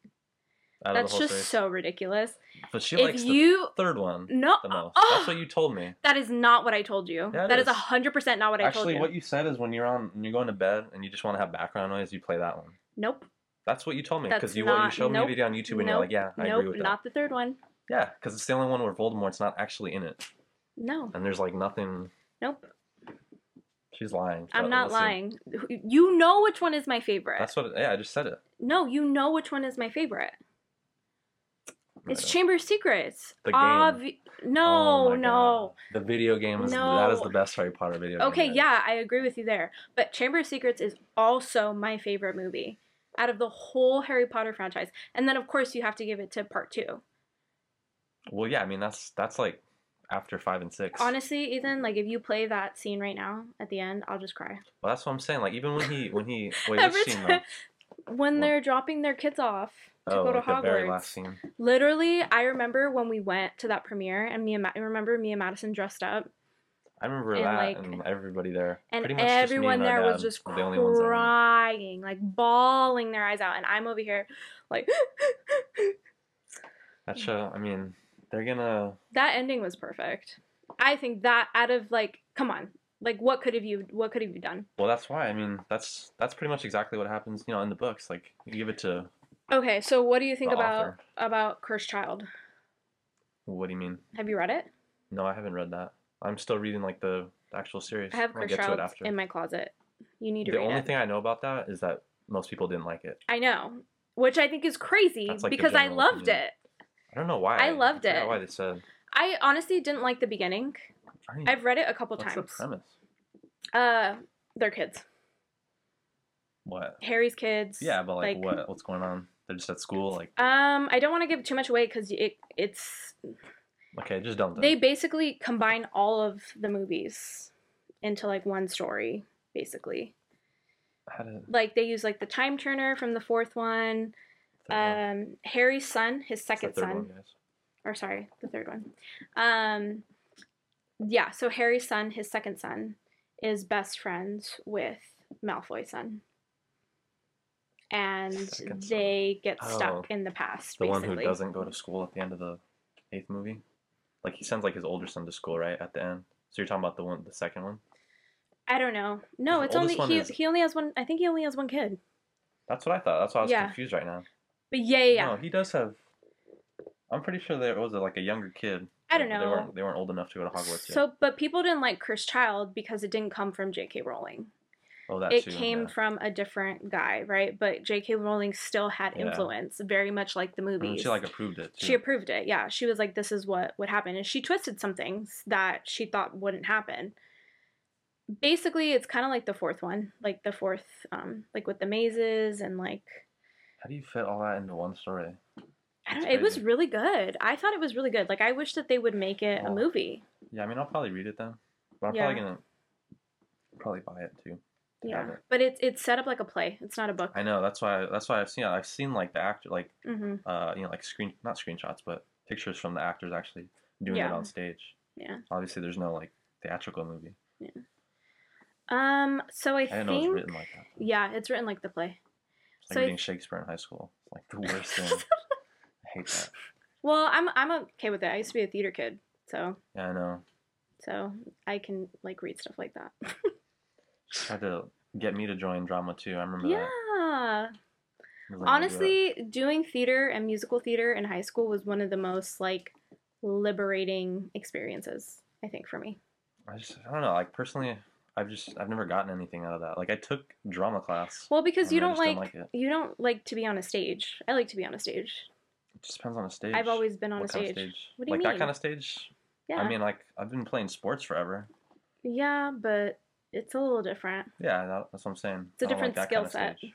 That's just series. so ridiculous. But she if likes you the third one no, the most. oh, That's what you told me. that is not what I told you. Yeah, that is hundred percent not what I told you. Actually, what you said is when you're on, when you're going to bed and you just want to have background noise, you play that one. Nope. That's what you told me because you you not- showed me a video on YouTube and you're like, yeah, I nope, agree with that. not the third one. Yeah, because it's the only one where Voldemort's not actually in it, No, and there's like nothing. nope. She's lying. I'm not lying. You know which one is my favorite. That's what. Yeah, I just said it. No, you know which one is my favorite. It's Chamber of Secrets. The game. Obvi- oh no, my no. God. The video game is that is the best Harry Potter video. Okay, is. yeah, I agree with you there. But Chamber of Secrets is also my favorite movie out of the whole Harry Potter franchise. And then, of course, you have to give it to part two. Well, yeah. I mean, that's that's like after five and six. Honestly, Ethan, like if you play that scene right now at the end, I'll just cry. Well, that's what I'm saying. Like even when he when he wait, Every scene time when What? they're dropping their kids off to Oh, go to like the very Hogwarts. last scene. Literally, I remember when we went to that premiere, and me and Ma- remember me and Madison dressed up, I remember And, that like- and everybody there. and Pretty much just everyone and there was just the only ones crying, like bawling their eyes out, and I'm over here, like That show. I mean, they're gonna. that ending was perfect. I think that out of like, come on, like what could have you, what could have you done? Well, that's why. I mean, that's that's pretty much exactly what happens. You know, in the books, like you give it to. Okay, so what do you think The about author. about Cursed Child? What do you mean? Have you read it? No, I haven't read that. I'm still reading like the, actual series. I have Cursed Child in my closet. You need to read it. the only it. thing I know about that is that most people didn't like it. I know. which I think is crazy like, because I loved opinion. it. I don't know why. I loved forgot it. Why they said? I honestly didn't like the beginning. I I've read it a couple times. what's the premise? Uh, they're kids. What? Harry's kids. Yeah, but like, what? What's going on? They're just at school. Like, Um, I don't want to give too much away because it it's okay, just don't. they basically combine all of the movies into like one story, basically. How did, Like they use like the time turner from the fourth one. third one. Um, Harry's son, his second son, one, guys. or sorry, the third one. Um, yeah, so Harry's son, his second son, is best friends with Malfoy's son. And Second son. they get stuck Oh. in the past. The basically. one who doesn't go to school at the end of the eighth movie. Like he sends like his older son to school, right at the end. So you're talking about the one, the second one. I don't know. No, The it's only oldest he. is- He only has one. I think he only has one kid. That's what I thought. That's why I was Yeah. confused right now. But yeah, yeah, yeah. No, he does have. I'm pretty sure there was a, like a younger kid. I don't but They know. weren't. They weren't old enough to go to Hogwarts yet. So, but people didn't like Cursed Child because it didn't come from J.K. Rowling. Oh, that it too, came yeah. from a different guy, right? But J.K. Rowling still had Yeah. influence, very much like the And movies. she like approved it. Too. She approved it. Yeah, she was like, "This is what would happen," and she twisted some things that she thought wouldn't happen. Basically, it's kind of like the fourth one, like the fourth, um, like with the mazes and like How do you fit all that into one story? I don't. It was really good. I thought it was really good. Like I wish that they would make it a Oh. movie. Yeah, I mean, I'll probably read it then, but I'm Yeah. probably gonna probably buy it too. Yeah, it. but it's it's set up like a play. It's not a book. I know. That's why. That's why I've seen. I've seen like the actor, like hmm uh, you know, like screen, not screenshots, but pictures from the actors actually doing it on stage. Yeah. Obviously, there's no like theatrical movie. Yeah um. So I, I didn't know it was written like that. yeah, it's written like the play. It's like So I- reading Shakespeare in high school. It's like the worst thing. I hate that. Well, I'm I'm okay with it. I used to be a theater kid, so Yeah, I know. so I can like read stuff like that. Tried to get me to join drama too. I remember that. yeah. Like, "I'll do. Honestly, doing theater and musical theater in high school was one of the most like liberating experiences. I think for me. I just I don't know. Like personally, I've just I've never gotten anything out of that. Like I took drama class. Well, because you don't like, like you don't like to be on a stage. I like to be on a stage. It just depends on the stage. I've always been on what a kind stage. of stage? What do you like mean? that kind of stage? Yeah. I mean, like I've been playing sports forever. yeah, but it's a little different. Yeah, that, that's what I'm saying. It's a different that skill kind of set. stage.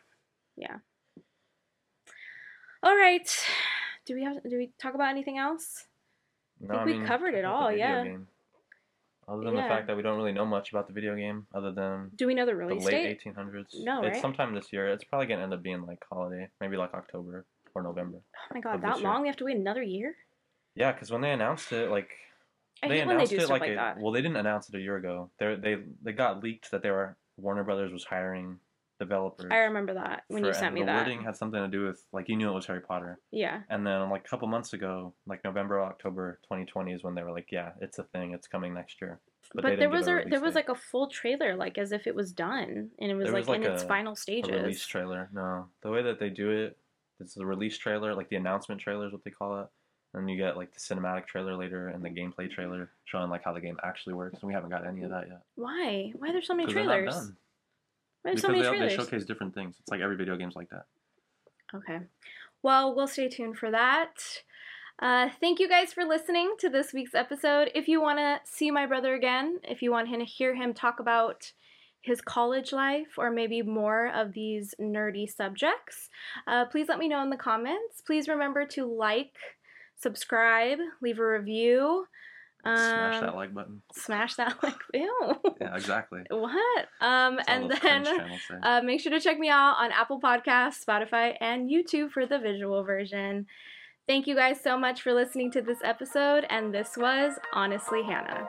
All right. Do we have do we talk about anything else? No, I think we covered it all, yeah. game. Other than Yeah. the fact that we don't really know much about the video game, other than Do we know the release the late date? 1800s. No, it's right? sometime this year. It's probably gonna end up being like holiday, maybe like October or November. Oh my god, that this year. long? We have to wait another year? Yeah, because when they announced it, like I they they announced do it like, like a, that. well, they didn't announce it a year ago. They they they got leaked that they were Warner Brothers was hiring developers. I remember that when you sent me the that. wording had something to do with like you knew it was Harry Potter. Yeah. And then like a couple months ago, like November, October 2020 is when they were like, yeah, it's a thing. It's coming next year. But, they there was a there was like a full trailer, like as if it was done, and it was like, was, like, in its a- final a stages. release trailer. No, the way that they do it, it's the release trailer, like the announcement trailer is what they call it. And you get like the cinematic trailer later and the gameplay trailer showing like how the game actually works. And we haven't got any of that yet. Why? Why are there so many trailers? done. Why are there so many they, they showcase different things. It's like every video game's like that. Okay. Well, we'll stay tuned for that. Uh, thank you guys for listening to this week's episode. If you want to see my brother again, if you want to hear him talk about his college life or maybe more of these nerdy subjects, uh, please let me know in the comments. Please remember to like, subscribe, leave a review. Smash Um, that like button. Smash that like. Ew. Yeah, exactly. What? Um, all and then cringe channels say. uh, make sure to check me out on Apple Podcasts, Spotify, and YouTube for the visual version. Thank you guys so much for listening to this episode, and this was Honestly Hannah.